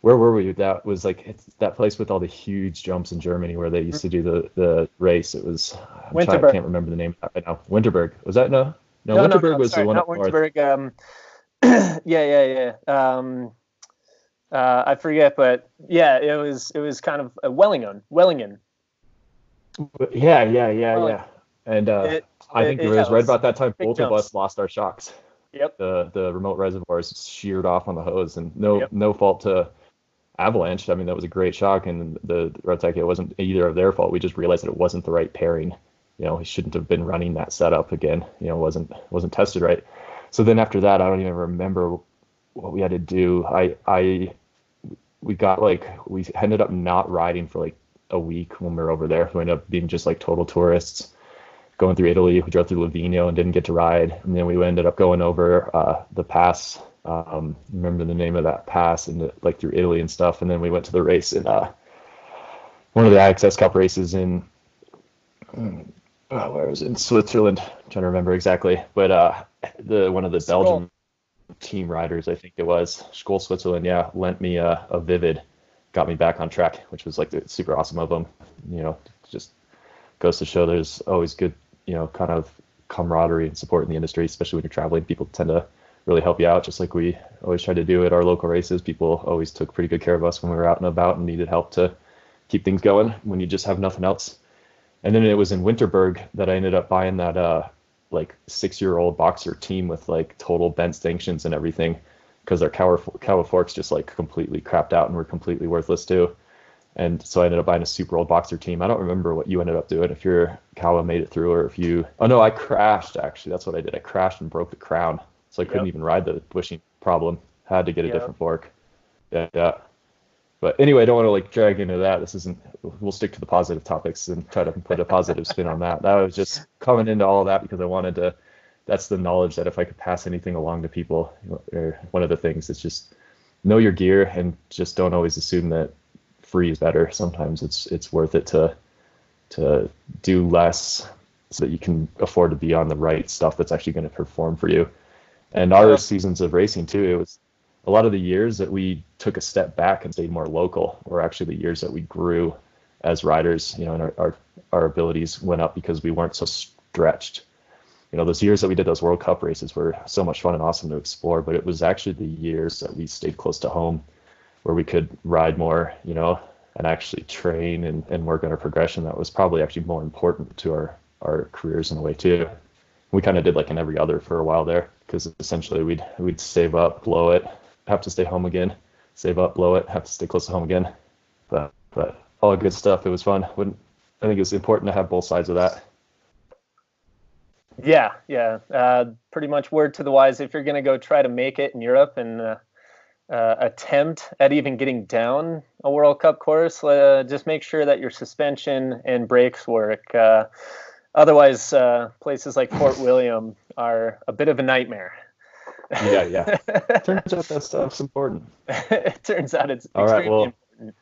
where were we that was like it's that place with all the huge jumps in germany where they used to do the the race it was I'm trying, i can't remember the name right now winterberg was that no no, no winterberg no, no, was sorry, the one not winterberg um [CLEARS THROAT] yeah, yeah, yeah. Um, uh, I forget, but yeah, it was it was kind of a Willingen, Willingen. Yeah, yeah, yeah, well, yeah. And uh, it, I think it, it was right about that time. Both jumps. of us lost our shocks. Yep. The the remote reservoirs sheared off on the hose, and no yep. no fault to Avalanche. I mean, that was a great shock, and the Rotec it wasn't either of their fault. We just realized that it wasn't the right pairing. You know, he shouldn't have been running that setup again. You know, wasn't wasn't tested right so then after that, I don't even remember what we had to do. I I we got like we ended up not riding for like a week when we were over there. We ended up being just like total tourists, going through Italy. We drove through Livigno and didn't get to ride, and then we ended up going over uh, the pass. Um, remember the name of that pass and the, like through Italy and stuff. And then we went to the race in uh, one of the IXS Cup races in uh, where was it? in Switzerland. I'm trying to remember exactly, but uh, the one of the Belgian team riders, I think it was Skoll Switzerland. Yeah, lent me a, a Vivid, got me back on track, which was like super awesome of them. You know, just goes to show there's always good, you know, kind of camaraderie and support in the industry, especially when you're traveling. People tend to really help you out, just like we always try to do at our local races. People always took pretty good care of us when we were out and about and needed help to keep things going when you just have nothing else. And then it was in Winterberg that I ended up buying that uh, like six year old Boxxer Team with like total bent stanchions and everything because their cow, cow forks just like completely crapped out and were completely worthless too. And so I ended up buying a super old Boxxer Team. I don't remember what you ended up doing if your Kawa made it through or if you. Oh no, I crashed actually. That's what I did. I crashed and broke the crown, so I couldn't yep. even ride the bushing problem. Had to get a yep. different fork. Yeah, yeah. But anyway, I don't want to like drag into that. This isn't. We'll stick to the positive topics and try to put a positive spin on that. That was just coming into all of that because I wanted to. That's the knowledge that if I could pass anything along to people, or one of the things is just know your gear and just don't always assume that free is better. Sometimes it's it's worth it to to do less so that you can afford to be on the right stuff that's actually going to perform for you. And our seasons of racing too, it was a lot of the years that we took a step back and stayed more local were actually the years that we grew as riders, you know, and our, our, our abilities went up because we weren't so stretched. You know, those years that we did those World Cup races were so much fun and awesome to explore, but it was actually the years that we stayed close to home where we could ride more, you know, and actually train and, and work on our progression. That was probably actually more important to our, our careers in a way too. We kind of did like in every other for a while there because essentially we'd we'd save up, blow it, have to stay home again, save up, blow it, have to stay close to home again. But but all good stuff. It was fun. Wouldn't I think it's important to have both sides of that. Yeah, yeah. Uh, pretty much word to the wise. If you're going to go try to make it in Europe and uh, uh, attempt at even getting down a World Cup course, uh, just make sure that your suspension and brakes work. Otherwise, uh, places like Fort [LAUGHS] William are a bit of a nightmare yeah, yeah. [LAUGHS] turns out that stuff's important. it [LAUGHS] turns out it's all right. Well, important.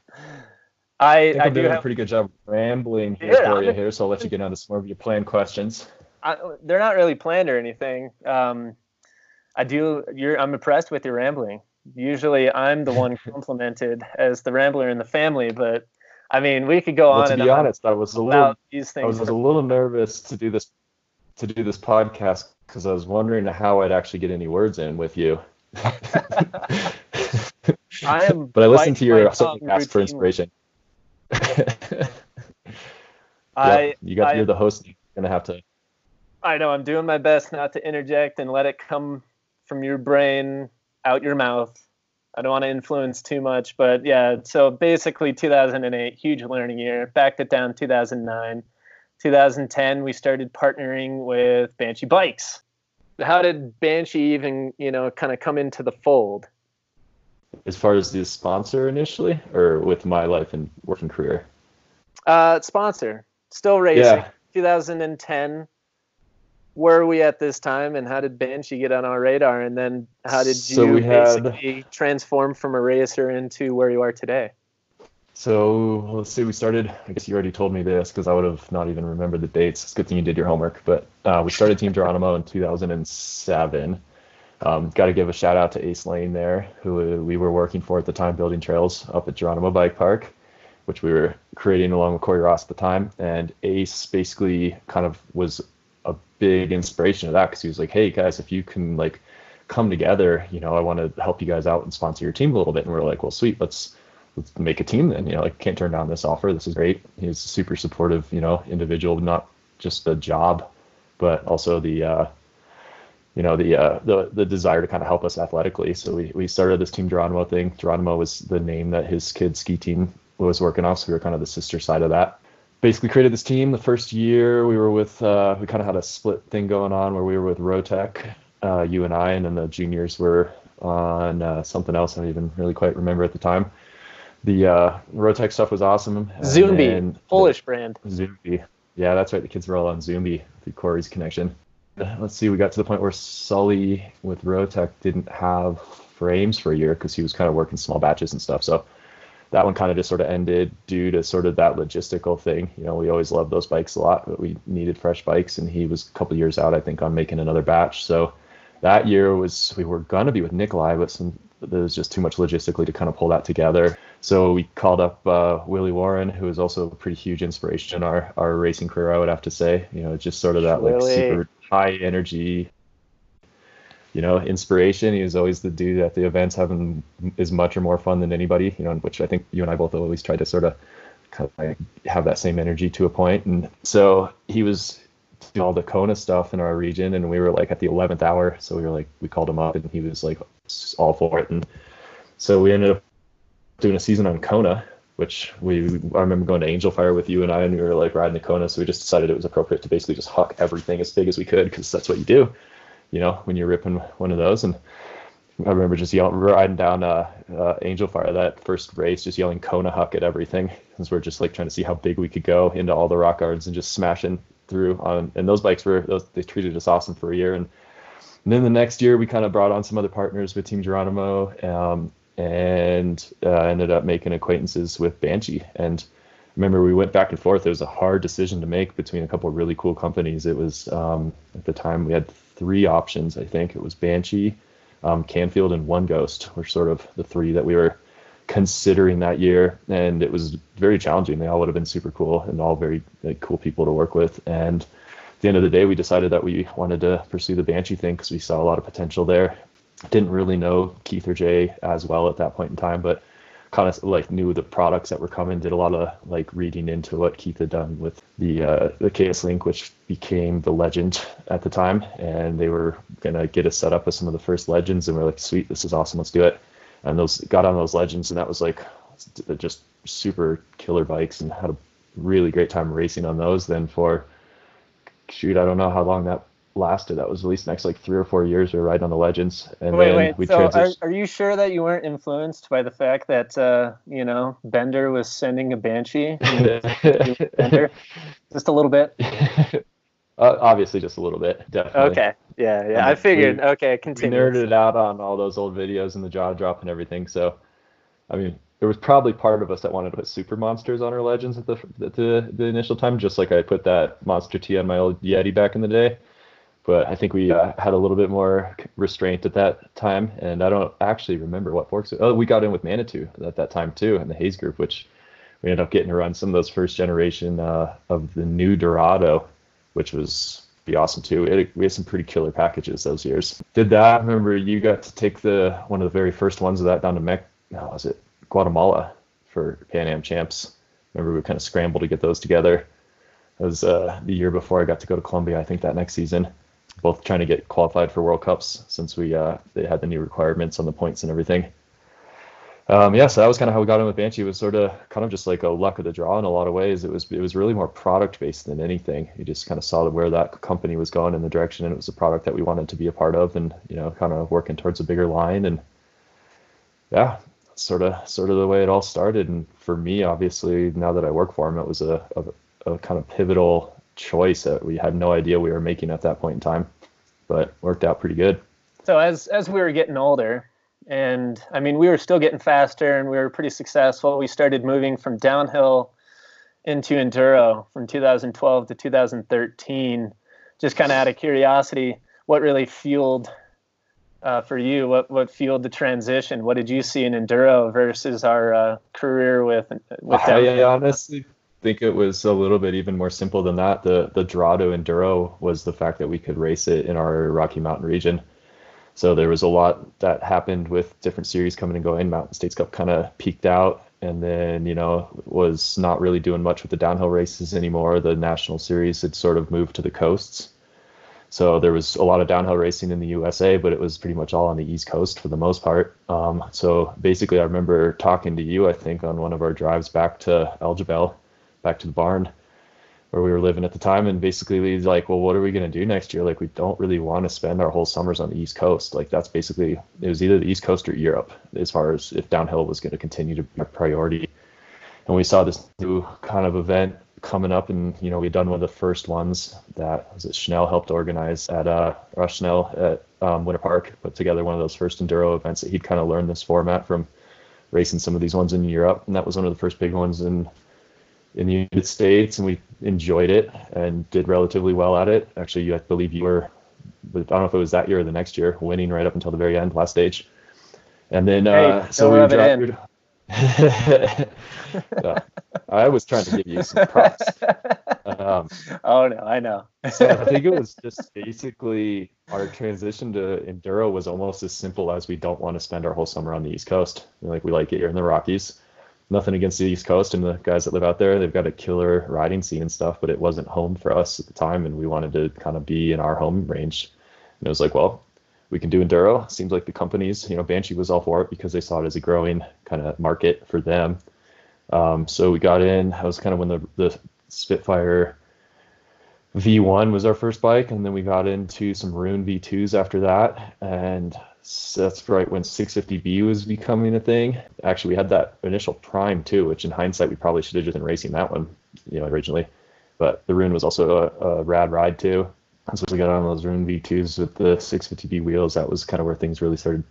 I, I, think I am doing have, a pretty good job rambling here yeah, for you here, so I'll let you get on to some more of your planned questions. I, they're not really planned or anything. Um, I do. You're. I'm impressed with your rambling. Usually, I'm the one complimented as the rambler in the family, but I mean, we could go well, on. To be honest, I was a little. These things I was, was a little nervous to do this to do this podcast because I was wondering how I'd actually get any words in with you. [LAUGHS] I am [LAUGHS] but I listened to your ask for inspiration. [LAUGHS] I you got I, you're the host. You're gonna have to. I know I'm doing my best not to interject and let it come from your brain out your mouth. I don't want to influence too much, but yeah. So basically, 2008, huge learning year. Backed it down 2009. 2010, we started partnering with Banshee Bikes. how did Banshee even, you know, kind of come into the fold? As far as the sponsor initially, or with my life and working career? Uh, sponsor, still racing. Yeah. 2010. Where are we at this time, and how did Banshee get on our radar? And then how did you so basically had... transform from a racer into where you are today? So let's see, we started. I guess you already told me this because I would have not even remembered the dates. It's a good thing you did your homework. But uh, we started Team Geronimo in 2007. Um, Got to give a shout out to Ace Lane there, who we were working for at the time, building trails up at Geronimo Bike Park, which we were creating along with Corey Ross at the time. And Ace basically kind of was a big inspiration of that because he was like, "Hey guys, if you can like come together, you know, I want to help you guys out and sponsor your team a little bit." And we are like, "Well, sweet, let's." let's make a team then. You know, like can't turn down this offer. This is great. He's a super supportive, you know, individual, not just the job, but also the uh, you know, the uh, the the desire to kind of help us athletically. So we we started this team Geronimo thing. Geronimo was the name that his kid ski team was working off, so we were kind of the sister side of that. Basically created this team. The first year we were with uh, we kind of had a split thing going on where we were with Rotec, uh, you and I, and then the juniors were on uh, something else I don't even really quite remember at the time the uh, Rotec stuff was awesome. Zumbi, Polish brand. Zumbi. Yeah, that's right. The kids were all on Zumbi through Corey's connection. Let's see, we got to the point where Sully with Rotec didn't have frames for a year because he was kind of working small batches and stuff. So that one kind of just sort of ended due to sort of that logistical thing. You know, we always loved those bikes a lot, but we needed fresh bikes, and he was a couple years out, I think, on making another batch. So that year was we were gonna be with Nicolai, but some there was just too much logistically to kind of pull that together. So we called up uh, Willie Warren, who is also a pretty huge inspiration in our, our racing career, I would have to say. You know, just sort of that like super high energy, you know, inspiration. He was always the dude at the events having as much or more fun than anybody, you know, which I think you and I both always tried to sort of kind of like have that same energy to a point. And so he was doing all the Kona stuff in our region and we were like at the 11th hour. So we were like, we called him up and he was like all for it. And so we ended up doing a season on Kona, which we I remember going to Angel Fire with you and I, and we were like riding the Kona. So we just decided it was appropriate to basically just huck everything as big as we could because that's what you do, you know, when you're ripping one of those. And I remember just yelling, riding down uh, uh, Angel Fire that first race, just yelling Kona huck at everything because we're just like trying to see how big we could go into all the rock gardens and just smashing through on. And those bikes were those they treated us awesome for a year and. And then the next year, we kind of brought on some other partners with Team Geronimo, um, and uh, ended up making acquaintances with Banshee. And remember, we went back and forth. It was a hard decision to make between a couple of really cool companies. It was um, at the time we had three options. I think it was Banshee, um, Canfield, and One Ghost were sort of the three that we were considering that year. And it was very challenging. They all would have been super cool and all very like, cool people to work with. And at the end of the day, we decided that we wanted to pursue the Banshee thing because we saw a lot of potential there didn't really know Keith or Jay as well at that point in time, but kind of like knew the products that were coming. Did a lot of like reading into what Keith had done with the uh, the KS Link, which became the Legend at the time, and they were gonna get us set up with some of the first Legends, and we are like, sweet, this is awesome, let's do it. And those got on those Legends, and that was like just super killer bikes, and had a really great time racing on those. Then for shoot, I don't know how long that lasted. That was at least next like three or four years we were riding on the Legends, and wait, then wait. we so transitioned. Are, are you sure that you weren't influenced by the fact that uh, you know Bender was sending a Banshee? [LAUGHS] Bender, just a little bit. [LAUGHS] Uh, obviously, just a little bit, definitely. Okay. Yeah, yeah. I figured. We, okay, continue. We nerded it out on all those old videos and the jaw drop and everything. So, I mean, there was probably part of us that wanted to put super monsters on our legends at the at the, the initial time, just like I put that monster T on my old Yeti back in the day but I think we uh, had a little bit more restraint at that time, and I don't actually remember what forks. Oh, we got in with Manitou at that time too, and the Hayes group, which we ended up getting to run some of those first generation uh, of the new Dorado, which was be awesome too. It, we had some pretty killer packages those years. Did that? I remember you got to take the one of the very first ones of that down to Mech. No, was it Guatemala for Pan Am champs? Remember we kind of scrambled to get those together. It was uh, the year before I got to go to Colombia. I think that next season both trying to get qualified for World Cups since we uh, they had the new requirements on the points and everything. um, yeah, so that was kind of how we got in with Banshee. It was sort of kind of just like a luck of the draw in a lot of ways. It was it was really more product based than anything. You just kind of saw where that company was going in the direction, and it was a product that we wanted to be a part of, and you know, kind of working towards a bigger line. And yeah, sort of sort of the way it all started. And for me, obviously, now that I work for him, it was a, a, a kind of pivotal choice that we had no idea we were making at that point in time, but worked out pretty good. So as as we were getting older, and I mean, we were still getting faster and we were pretty successful. We started moving from downhill into enduro from 2012 to 2013. Just kind of out of curiosity, what really fueled uh, for you? What what fueled the transition? What did you see in enduro versus our uh, career with with? I honestly think it was a little bit even more simple than that. The the draw to enduro was the fact that we could race it in our Rocky Mountain region so there was a lot that happened with different series coming and going. Mountain States Cup kind of peaked out and then, you know, was not really doing much with the downhill races anymore. The national series had sort of moved to the coasts. So there was a lot of downhill racing in the USA, but it was pretty much all on the East Coast for the most part. Um, so basically, I remember talking to you, I think, on one of our drives back to Aljabel, back to the barn where we were living at the time and basically he's like well what are we going to do next year? Like we don't really want to spend our whole summers on the east coast. Like that's basically it was either the east coast or europe as far as if downhill was going to continue to be a priority. And we saw this new kind of event coming up and you know we had done one of the first ones that was it helped organize at uh Rush Schnell at um, Winter Park put together one of those first enduro events that he'd kind of learned this format from racing some of these ones in Europe. And that was one of the first big ones in in the United States, and we enjoyed it and did relatively well at it. Actually, I believe you were, I don't know if it was that year or the next year, winning right up until the very end, last stage. And then, uh, so we dropped. [LAUGHS] I was trying to give you some props. Um, [LAUGHS] oh no, I know. so I [LAUGHS] think it was just basically our transition to enduro was almost as simple as we don't want to spend our whole summer on the East Coast. Like we like it here in the Rockies nothing against the East Coast and the guys that live out there. They've got a killer riding scene and stuff, but it wasn't home for us at the time, and we wanted to kind of be in our home range. And it was like, well, we can do enduro. Seems like the companies, you know, Banshee was all for it because they saw it as a growing kind of market for them. Um, so we got in. That was kind of when the the Spitfire V1 was our first bike, and then we got into some Rune V2s after that, and so that's right when 650B was becoming a thing. Actually, we had that initial Prime too, which in hindsight we probably should have just been racing that one, you know, originally. But the Rune was also a, a rad ride too. So we got on those Rune V2s with the 650B wheels. That was kind of where things really started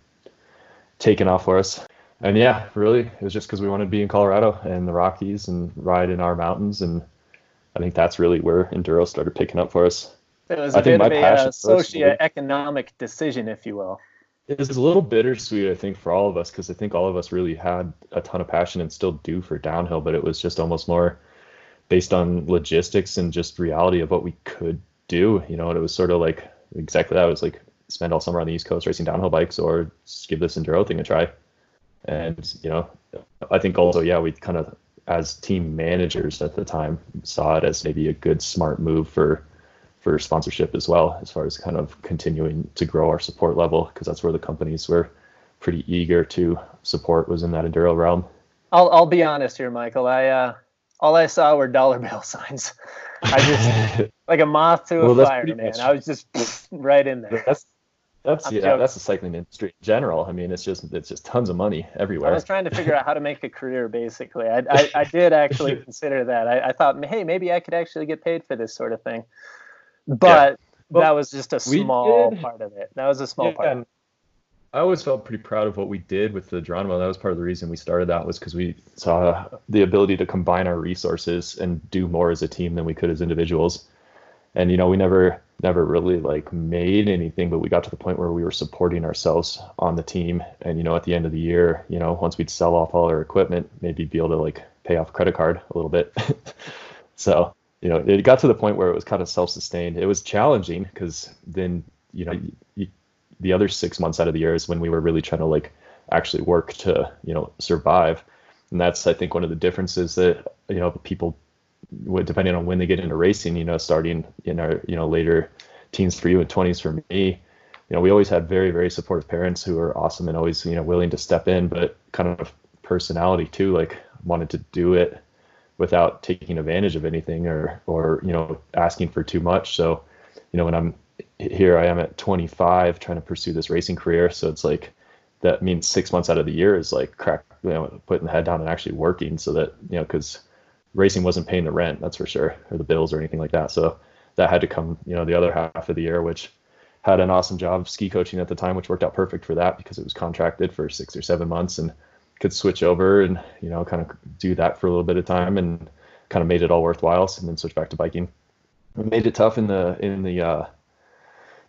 taking off for us. And yeah, really, it was just because we wanted to be in Colorado and the Rockies and ride in our mountains. And I think that's really where enduro started picking up for us. It was a I bit of a uh, socioeconomic decision, if you will it was a little bittersweet, I think, for all of us because I think all of us really had a ton of passion and still do for downhill, but it was just almost more based on logistics and just reality of what we could do. You know, and it was sort of like exactly that. It was like spend all summer on the East Coast racing downhill bikes or just give this enduro thing a try. And you know, I think also yeah, we kind of as team managers at the time saw it as maybe a good smart move for for sponsorship as well, as far as kind of continuing to grow our support level, because that's where the companies were pretty eager to support was in that enduro realm. I'll I'll be honest here, Michael. I uh, all I saw were dollar bill [LAUGHS] signs. I just [LAUGHS] like a moth to a well, fire, man. Much, I was just [LAUGHS] right in there. That's that's I'm yeah, joking. that's the cycling industry in general. I mean, it's just it's just tons of money everywhere. I was trying to figure out how to make a career. Basically, I I, I did actually consider that. I, I thought, hey, maybe I could actually get paid for this sort of thing but yeah. well, that was just a small did, part of it. That was a small yeah, part. I always felt pretty proud of what we did with the Geronimo. That was part of the reason we started that was because we saw the ability to combine our resources and do more as a team than we could as individuals. And you know, we never never really like made anything, but we got to the point where we were supporting ourselves on the team. And you know, at the end of the year, you know, once we'd sell off all our equipment, maybe be able to like pay off credit card a little bit. [LAUGHS] so you know, it got to the point where it was kind of self-sustained. It was challenging because then, you know, you, the other six months out of the year is when we were really trying to like actually work to, you know, survive. And that's, I think, one of the differences that, you know, people, depending on when they get into racing, you know, starting in our, you know, later teens for you and 20s for me, you know, we always had very, very supportive parents who were awesome and always, you know, willing to step in. But kind of personality too. Like wanted to do it without taking advantage of anything or or you know asking for too much. So you know when I'm here, I am at 25 trying to pursue this racing career. So it's like that means six months out of the year is like crack, you know, putting the head down and actually working so that you know because racing wasn't paying the rent, that's for sure, or the bills or anything like that. So that had to come, you know, the other half of the year, which had an awesome job ski coaching at the time, which worked out perfect for that because it was contracted for six or seven months and could switch over and you know kind of do that for a little bit of time and kind of made it all worthwhile and then switch back to biking. It made it tough in the in the uh,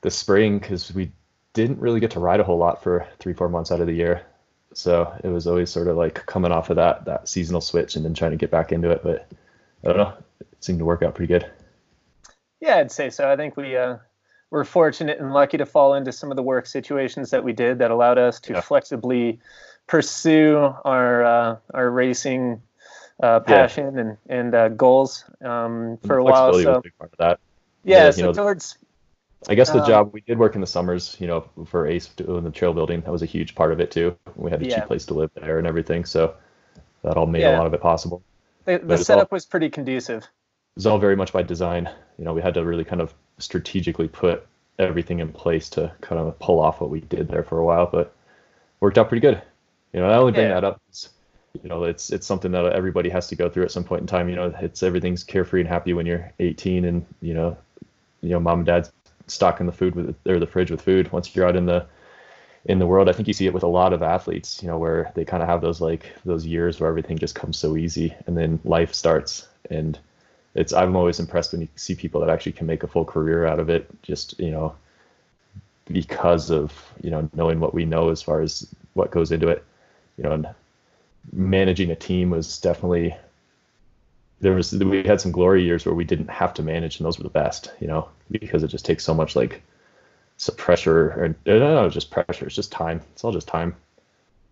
the spring because we didn't really get to ride a whole lot for three four months out of the year. So it was always sort of like coming off of that that seasonal switch and then trying to get back into it. But I don't know, it seemed to work out pretty good. Yeah, I'd say so. I think we uh, were fortunate and lucky to fall into some of the work situations that we did that allowed us to yeah. flexibly pursue our uh, our racing uh, passion yeah. and and uh, goals um, for a while. So yeah, yeah, so know, towards. I guess the uh, job we did work in the summers, you know, for Ace doing the trail building, that was a huge part of it too. We had a cheap place to live there and everything, so that all made a lot of it possible. The, the setup all, was pretty conducive. It was all very much by design. You know, we had to really kind of strategically put everything in place to kind of pull off what we did there for a while, but worked out pretty good. You know, I only bring yeah. that up. you know, it's it's something that everybody has to go through at some point in time. You know, it's everything's carefree and happy when you're 18, and you know, you know, mom and dad's stocking the food with or the fridge with food. Once you're out in the in the world, I think you see it with a lot of athletes. You know, where they kind of have those like those years where everything just comes so easy, and then life starts. And it's I'm always impressed when you see people that actually can make a full career out of it. Just you know, because of you know knowing what we know as far as what goes into it you know, and managing a team was definitely there was we had some glory years where we didn't have to manage, and those were the best, you know, because it just takes so much like pressure or no, no, just pressure. It's just time. It's all just time.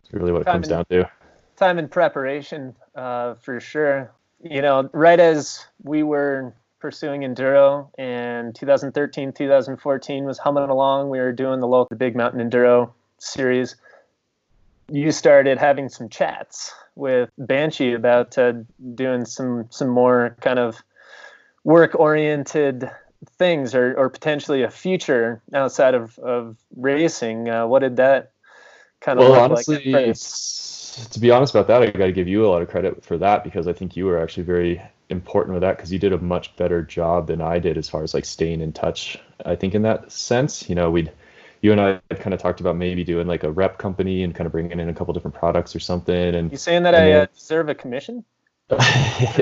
It's really what it time comes down to. Time and preparation, uh, for sure. You know, right as we were pursuing enduro and 2013 2014 was humming along we were doing the local big mountain enduro series you started having some chats with Banshee about uh, doing some some more kind of work oriented things or, or potentially a future outside of, of racing. Uh, what did that kind of well, honestly, like to be honest about that, I got to give you a lot of credit for that because I think you were actually very important with that because you did a much better job than I did as far as like staying in touch. I think in that sense, you know, we'd you and I kind of talked about maybe doing like a rep company and kind of bringing in a couple different products or something. And you saying that I uh, deserve a commission? [LAUGHS] I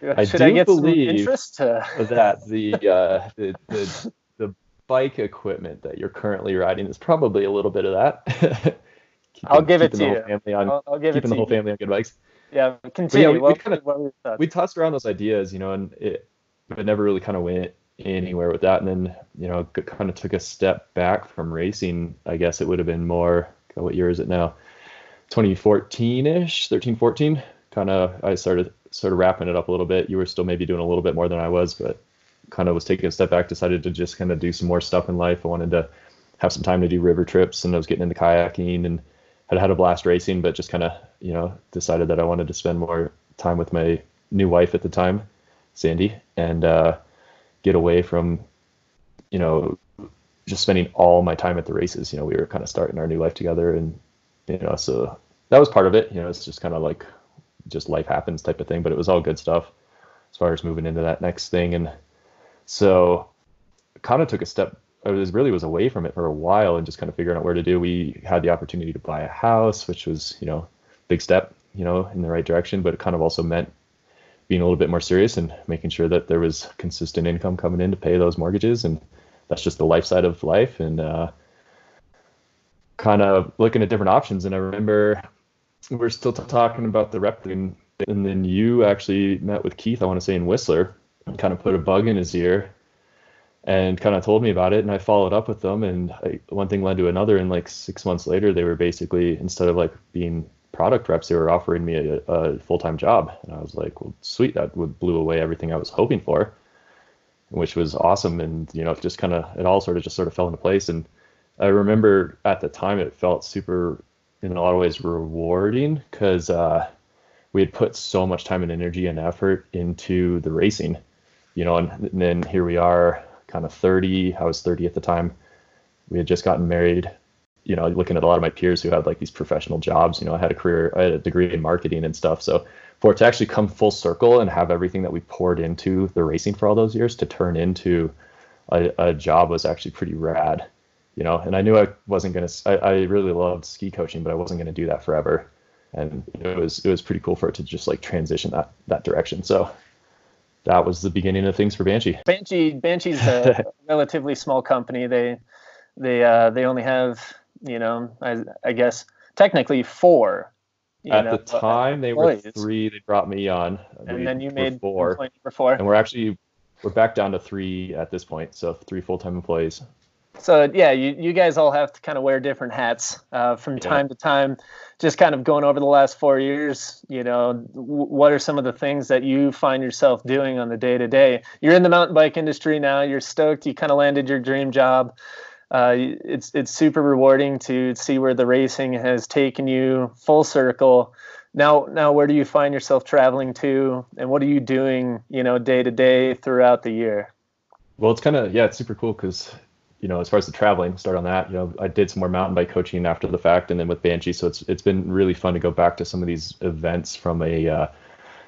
do I get believe interest to... [LAUGHS] that the, uh, the the the bike equipment that you're currently riding is probably a little bit of that. [LAUGHS] keeping, I'll give it to you. On, I'll, I'll give keeping it the whole family on good bikes. Yeah, continue. yeah, we, we, kind of, we tossed around those ideas, you know, and it, it never really kind of went anywhere with that. And then, you know, kind of took a step back from racing. I guess it would have been more, what year is it now? 2014 ish, 13, 14. Kind of, I started sort of wrapping it up a little bit. You were still maybe doing a little bit more than I was, but kind of was taking a step back, decided to just kind of do some more stuff in life. I wanted to have some time to do river trips and I was getting into kayaking and had had a blast racing, but just kind of, you know, decided that I wanted to spend more time with my new wife at the time, Sandy. And, uh, get away from, you know, just spending all my time at the races. You know, we were kind of starting our new life together, and you know, so that was part of it. You know, it's just kind of like just life happens type of thing, but it was all good stuff as far as moving into that next thing. And so, kind of took a step. I was really was away from it for a while and just kind of figuring out where to do. We had the opportunity to buy a house, which was you know big step, you know, in the right direction, but it kind of also meant being a little bit more serious and making sure that there was consistent income coming in to pay those mortgages. And that's just the life side of life. And uh, kind of looking at different options. And i remember we are still t- talking about the rep and, and then you actually met with keith i want to say in whistler and kind of put a bug in his ear and kind of told me about it. And i followed up with them. And I, one thing led to another. And like six months later they were basically instead of like being product reps, they were offering me a, a full time job, and I was like, "Well, sweet, that would blew away everything I was hoping for," which was awesome. And you know, it just kind of it all sort of just sort of fell into place. And I remember at the time it felt super in a lot of ways rewarding because uh, we had put so much time and energy and effort into the racing, you know, and, and then here we are, kind of 30. I was 30 at the time. We had just gotten married. You know, looking at a lot of my peers who had like these professional jobs. You know, I had a career, I had a degree in marketing and stuff. So for it to actually come full circle and have everything that we poured into the racing for all those years to turn into a, a job was actually pretty rad you know and i knew i wasn't going to I, I really loved ski coaching but i wasn't going to do that forever and it was it was pretty cool for it to just like transition that that direction so that was the beginning of things for banshee banshee banshee's a [LAUGHS] relatively small company they they uh they only have you know i, I guess technically four at know, the time, they were three. They brought me on, and then you made four. four. And we're actually we're back down to three at this point. So three full time employees. So yeah, you, you guys all have to kind of wear different hats uh, from yeah. time to time. Just kind of going over the last four years, you know, w- what are some of the things that you find yourself doing on the day to day? You're in the mountain bike industry now. You're stoked. You kind of landed your dream job uh, it's it's super rewarding to see where the racing has taken you full circle. Now, now, where do you find yourself traveling to, and what are you doing, you know, day to day throughout the year? Well, it's kind of yeah, it's super cool because you know, as far as the traveling, start on that. You know, I did some more mountain bike coaching after the fact, and then with Banshee, so it's it's been really fun to go back to some of these events from a uh,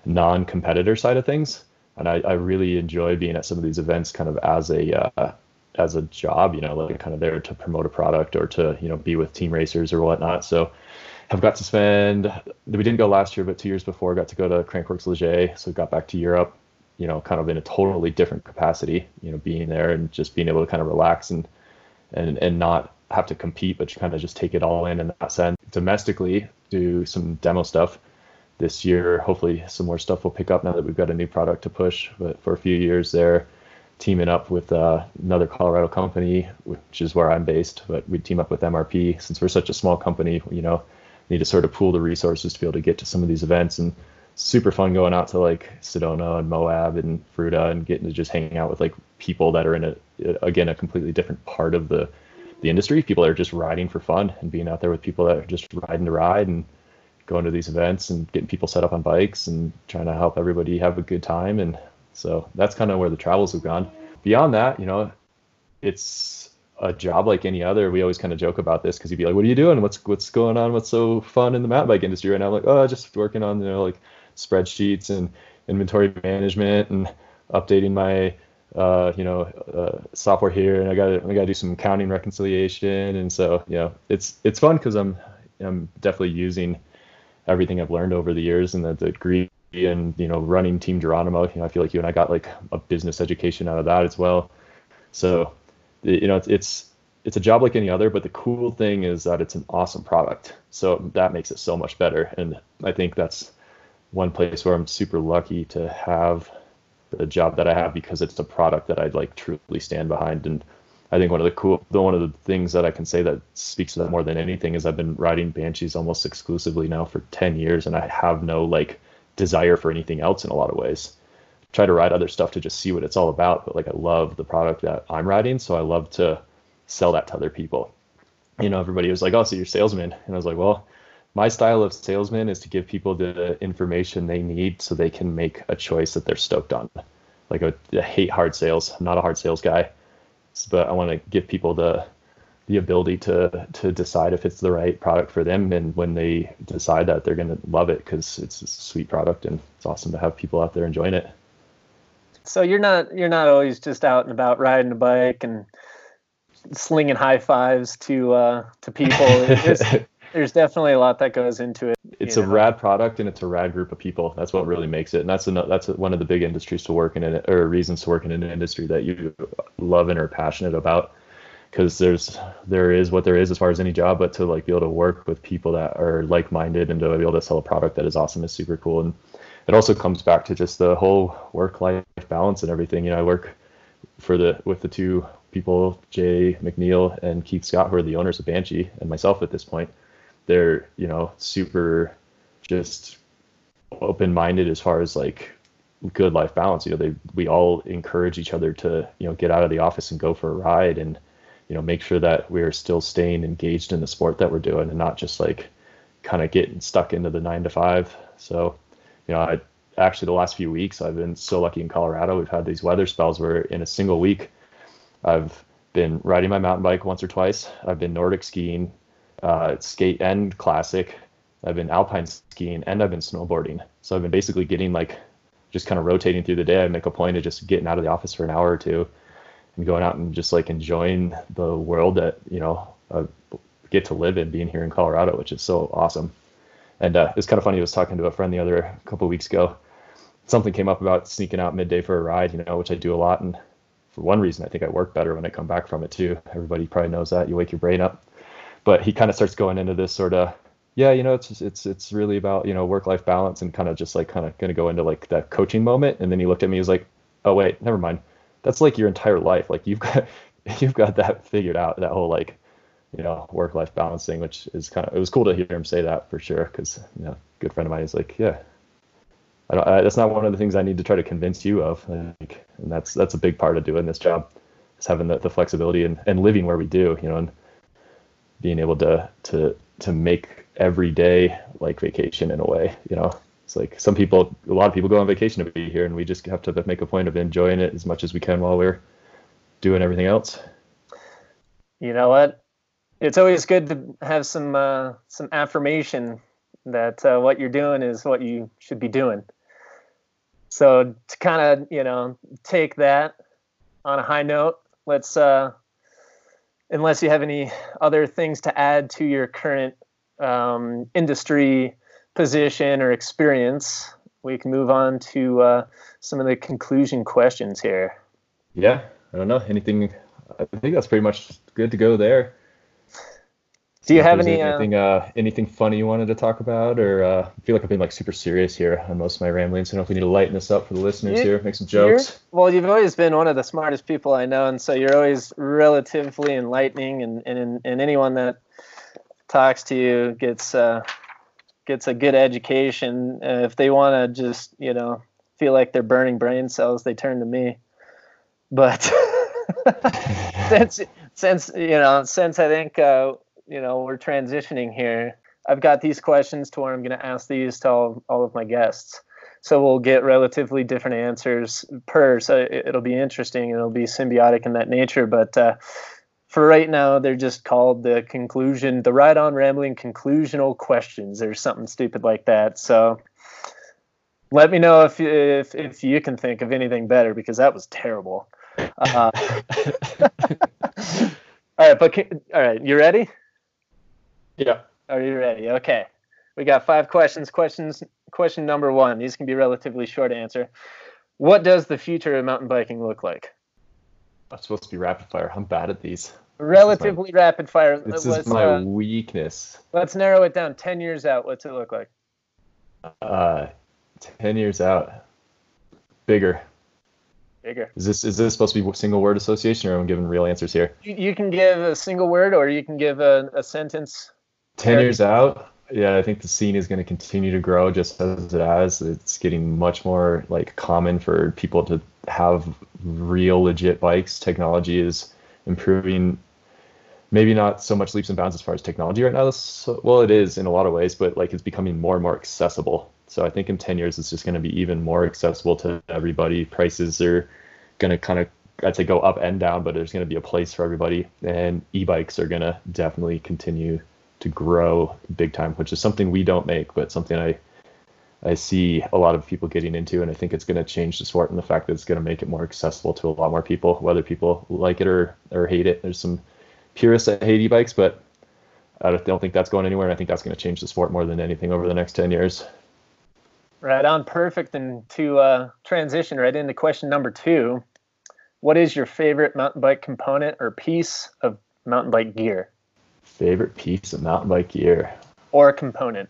non-competitor side of things, and I, I really enjoy being at some of these events, kind of as a uh, as a job, you know, like kind of there to promote a product or to, you know, be with team racers or whatnot. So have got to spend, we didn't go last year, but two years before, got to go to Crankworx Les Gets. So got back to Europe, you know, kind of in a totally different capacity, you know, being there and just being able to kind of relax and, and, and not have to compete, but kind of just take it all in in that sense. Domestically, do some demo stuff this year. Hopefully, some more stuff will pick up now that we've got a new product to push. But for a few years there, teaming up with uh, another Colorado company, which is where I'm based, but we'd team up with MRP since we're such a small company. You know, need to sort of pool the resources to be able to get to some of these events and super fun going out to like Sedona and Moab and Fruita and getting to just hang out with like people that are in a again a completely different part of the the industry. People that are just riding for fun and being out there with people that are just riding to ride and going to these events and getting people set up on bikes and trying to help everybody have a good time and so that's kind of where the travels have gone. Beyond that, you know, it's a job like any other. We always kind of joke about this because you'd be like, "What are you doing? What's what's going on? What's so fun in the mountain bike industry right now?" I'm like, "Oh, just working on you know like spreadsheets and inventory management and updating my uh, you know uh, software here, and I got I got to do some counting reconciliation, and so you know it's it's fun because I'm I'm definitely using everything I've learned over the years and the degree and you know running Team Geronimo. You know, I feel like you and I got like a business education out of that as well. So you know, it's it's it's a job like any other, but the cool thing is that it's an awesome product. So that makes it so much better. And I think that's one place where I'm super lucky to have the job that I have because it's a product that I'd like truly stand behind. And I think one of the cool, the one of the things that I can say that speaks to that more than anything is I've been riding Banshees almost exclusively now for 10 years, and I have no like desire for anything else in a lot of ways. Try to write other stuff to just see what it's all about, but like I love the product that I'm writing, so I love to sell that to other people. You know, everybody was like, "Oh, so you're salesman," and I was like, "Well, my style of salesman is to give people the information they need so they can make a choice that they're stoked on. Like I, I hate hard sales. I'm not a hard sales guy, but I want to give people the the ability to to decide if it's the right product for them. And when they decide that they're going to love it because it's a sweet product and it's awesome to have people out there enjoying it. So you're not you're not always just out and about riding a bike and slinging high fives to uh to people. [LAUGHS] There's, there's definitely a lot that goes into it it's a know? rad product and it's a rad group of people. That's what really makes it. And that's a, that's one of the big industries to work in or reasons to work in an industry that you love and are passionate about because there's there is what there is as far as any job but to like be able to work with people that are like-minded and to be able to sell a product that is awesome is super cool. And it also comes back to just the whole work-life balance and everything. You know i work for the with the two people jay mcneil and keith scott who are the owners of banshee and myself at this point. They're you know super just open-minded as far as like good life balance. You know they we all encourage each other to you know get out of the office and go for a ride and you know make sure that we're still staying engaged in the sport that we're doing and not just like kind of getting stuck into the nine to five. So, you know, I actually the last few weeks I've been so lucky in Colorado. We've had these weather spells where in a single week I've been riding my mountain bike once or twice. I've been Nordic skiing, uh, skate and classic. I've been alpine skiing and I've been snowboarding. So I've been basically getting like just kind of rotating through the day. I make a point of just getting out of the office for an hour or two and going out and just like enjoying the world that, you know, I get to live in being here in Colorado, which is so awesome. And uh, it's kind of funny. I was talking to a friend the other couple weeks ago. Something came up about sneaking out midday for a ride, you know, which I do a lot. And for one reason, I think I work better when I come back from it too. Everybody probably knows that. You wake your brain up. But he kind of starts going into this sort of yeah, you know, it's it's it's really about you know work life balance and kind of just like kind of gonna go into like that coaching moment. And then he looked at me, he was like, oh wait, never mind. That's like your entire life. Like you've got [LAUGHS] you've got that figured out. That whole like you know work life balance thing, which is kind of it was cool to hear him say that for sure. Because you know, good friend of mine is like, yeah, I don't. I, that's not one of the things I need to try to convince you of. Like, and that's that's a big part of doing this job, is having the, the flexibility and, and living where we do. You know, and being able to to to make every day like vacation in a way. You know, it's like some people, a lot of people go on vacation to be here, and we just have to make a point of enjoying it as much as we can while we're doing everything else. You know what? It's always good to have some uh, some affirmation that uh, what you're doing is what you should be doing. So to kind of you know take that on a high note, let's uh, unless you have any other things to add to your current um, industry position or experience, we can move on to uh, some of the conclusion questions here. Yeah, I don't know anything. I think that's pretty much good to go there. Do you have any uh, anything uh, uh, anything funny you wanted to talk about, or uh, I feel like I've been like super serious here on most of my ramblings. I don't know if we need to lighten this up for the listeners you, here, make some jokes. Well, you've always been one of the smartest people I know, and so you're always relatively enlightening, and and, and anyone that talks to you gets uh, gets a good education. Uh, if they want to just you know feel like they're burning brain cells, they turn to me. But [LAUGHS] since since you know since I think uh, you know we're transitioning here, I've got these questions to where I'm going to ask these to all, all of my guests. So we'll get relatively different answers per. So it'll be interesting. It'll be symbiotic in that nature. But uh, for right now, they're just called the conclusion, the ride on rambling conclusional questions or something stupid like that. So let me know if if if you can think of anything better because that was terrible. Uh, [LAUGHS] all right, but can, all right, you ready? Yeah. Are you ready? Okay. We got five questions. Questions. Question number one. These can be relatively short answer. What does the future of mountain biking look like? I'm supposed to be rapid fire. I'm bad at these. Relatively my, rapid fire. This is my uh, weakness. Let's narrow it down. Ten years out, what's it look like? Uh, ten years out, bigger. Bigger. Is this is this supposed to be single word association, or am I giving real answers here? You, you can give a single word, or you can give a, a sentence. Ten years out, yeah, I think the scene is going to continue to grow just as it has. It's getting much more like common for people to have real legit bikes. Technology is improving. Maybe not so much leaps and bounds as far as technology right now. So, well, it is in a lot of ways, but like it's becoming more and more accessible. So I think in 10 years it's just going to be even more accessible to everybody. Prices are going to kind of I'd say go up and down, but there's going to be a place for everybody. And e-bikes are going to definitely continue to grow big time, which is something we don't make, but something I I see a lot of people getting into, and I think it's going to change the sport and the fact that it's going to make it more accessible to a lot more people, whether people like it or or hate it. There's some purists that hate e-bikes, but I don't think that's going anywhere, and I think that's going to change the sport more than anything over the next ten years. Right on, perfect. And to uh, transition right into question number two, what is your favorite mountain bike component or piece of mountain bike gear? Favorite piece of mountain bike gear or a component?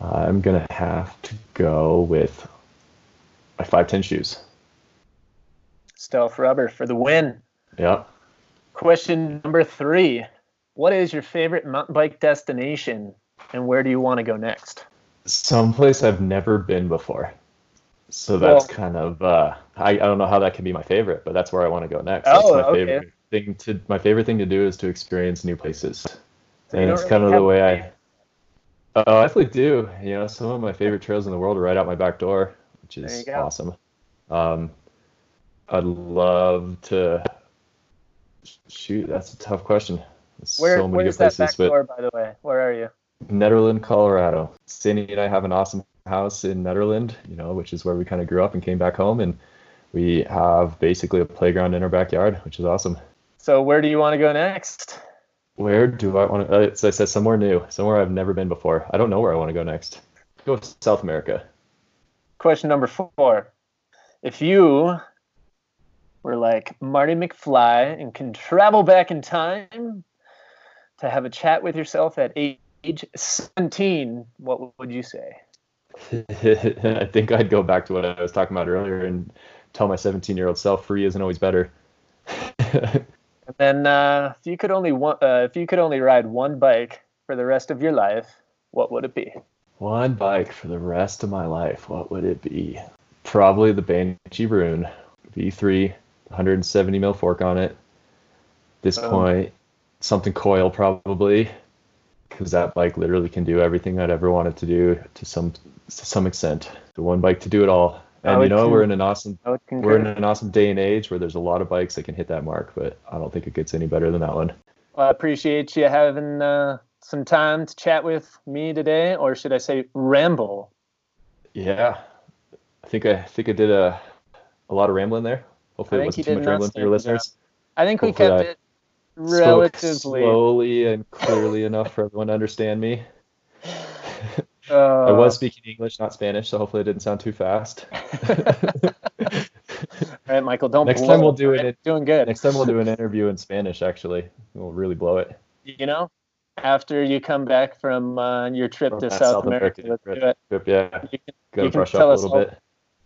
I'm gonna have to go with my 510 shoes. Stealth rubber for the win. Yep. Question number three: What is your favorite mountain bike destination, and where do you want to go next? Someplace I've never been before. So that's well, kind of uh, I, I don't know how that can be my favorite, but that's where I want to go next. Oh, that's my okay. favorite thing to my favorite thing to do is to experience new places. So and it's kind of the way I Uh, I definitely do. You know, some of my favorite trails in the world are right out my back door, which is awesome. Um, I'd love to shoot. That's a tough question. There's where, so many good places, that back door, by the way? Where are you? Nederland, Colorado. Sandy and I have an awesome house in Nederland, you know, which is where we kind of grew up and came back home, and we have basically a playground in our backyard, which is awesome. So where do you want to go next? Where do I want to? Uh, I said somewhere new, somewhere I've never been before. I don't know where I want to go next. Go to South America. Question number four: If you were like Marty McFly and can travel back in time to have a chat with yourself at age 17, what would you say? [LAUGHS] I think I'd go back to what I was talking about earlier and tell my 17 year old self free isn't always better. [LAUGHS] And then, uh, if you could only one, uh, if you could only ride one bike for the rest of your life, what would it be? One bike for the rest of my life. What would it be? Probably the Banshee Rune V3, 170 mil fork on it. This um, point, something coil probably, because that bike literally can do everything I'd ever wanted to do to some to some extent. The one bike to do it all. And you know, we're in an awesome we're in an awesome day and age where there's a lot of bikes that can hit that mark, but I don't think it gets any better than that one. Well, I appreciate you having uh, some time to chat with me today, or should I say ramble? Yeah, I think I think I did a a lot of rambling there. Hopefully, it wasn't too much rambling for your listeners. I think we Hopefully kept I it relatively slowly and clearly enough for everyone to understand me. [LAUGHS] Uh, I was speaking English, not Spanish, so hopefully it didn't sound too fast. [LAUGHS] All right, Michael, don't. Next time we'll do it. Doing good. Next time we'll do an interview in Spanish. Actually, we'll really blow it. You know, after you come back from uh, your trip from to South, South America, America trip, trip, yeah, you can, Gotta brush up a little all, bit.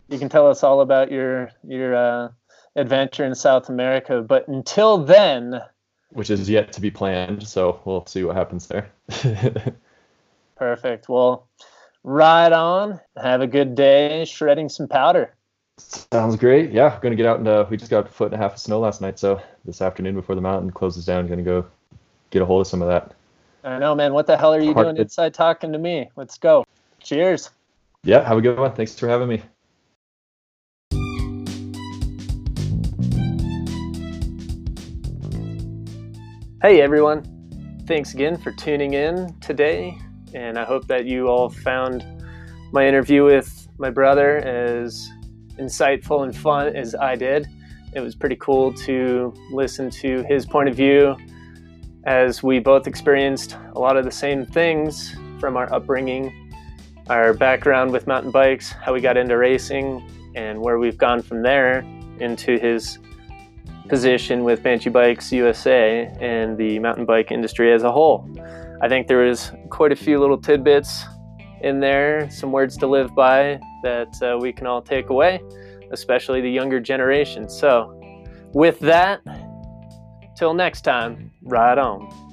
You can tell us all about your your uh, adventure in South America, but until then, which is yet to be planned, so we'll see what happens there. [LAUGHS] Perfect. Well, ride on. Have a good day shredding some powder. Sounds great. Yeah, going to get out and uh, we just got a foot and a half of snow last night. So this afternoon before the mountain closes down, going to go get a hold of some of that. I know, man. What the hell are you Hard doing inside talking to me? Let's go. Cheers. Yeah, have a good one. Thanks for having me. Hey, everyone. Thanks again for tuning in today and I hope that you all found my interview with my brother as insightful and fun as I did. It was pretty cool to listen to his point of view as we both experienced a lot of the same things from our upbringing, our background with mountain bikes, how we got into racing, and where we've gone from there into his position with Banshee Bikes USA and the mountain bike industry as a whole. I think there was quite a few little tidbits in there, some words to live by that uh, we can all take away, especially the younger generation. So, with that, till next time, ride on.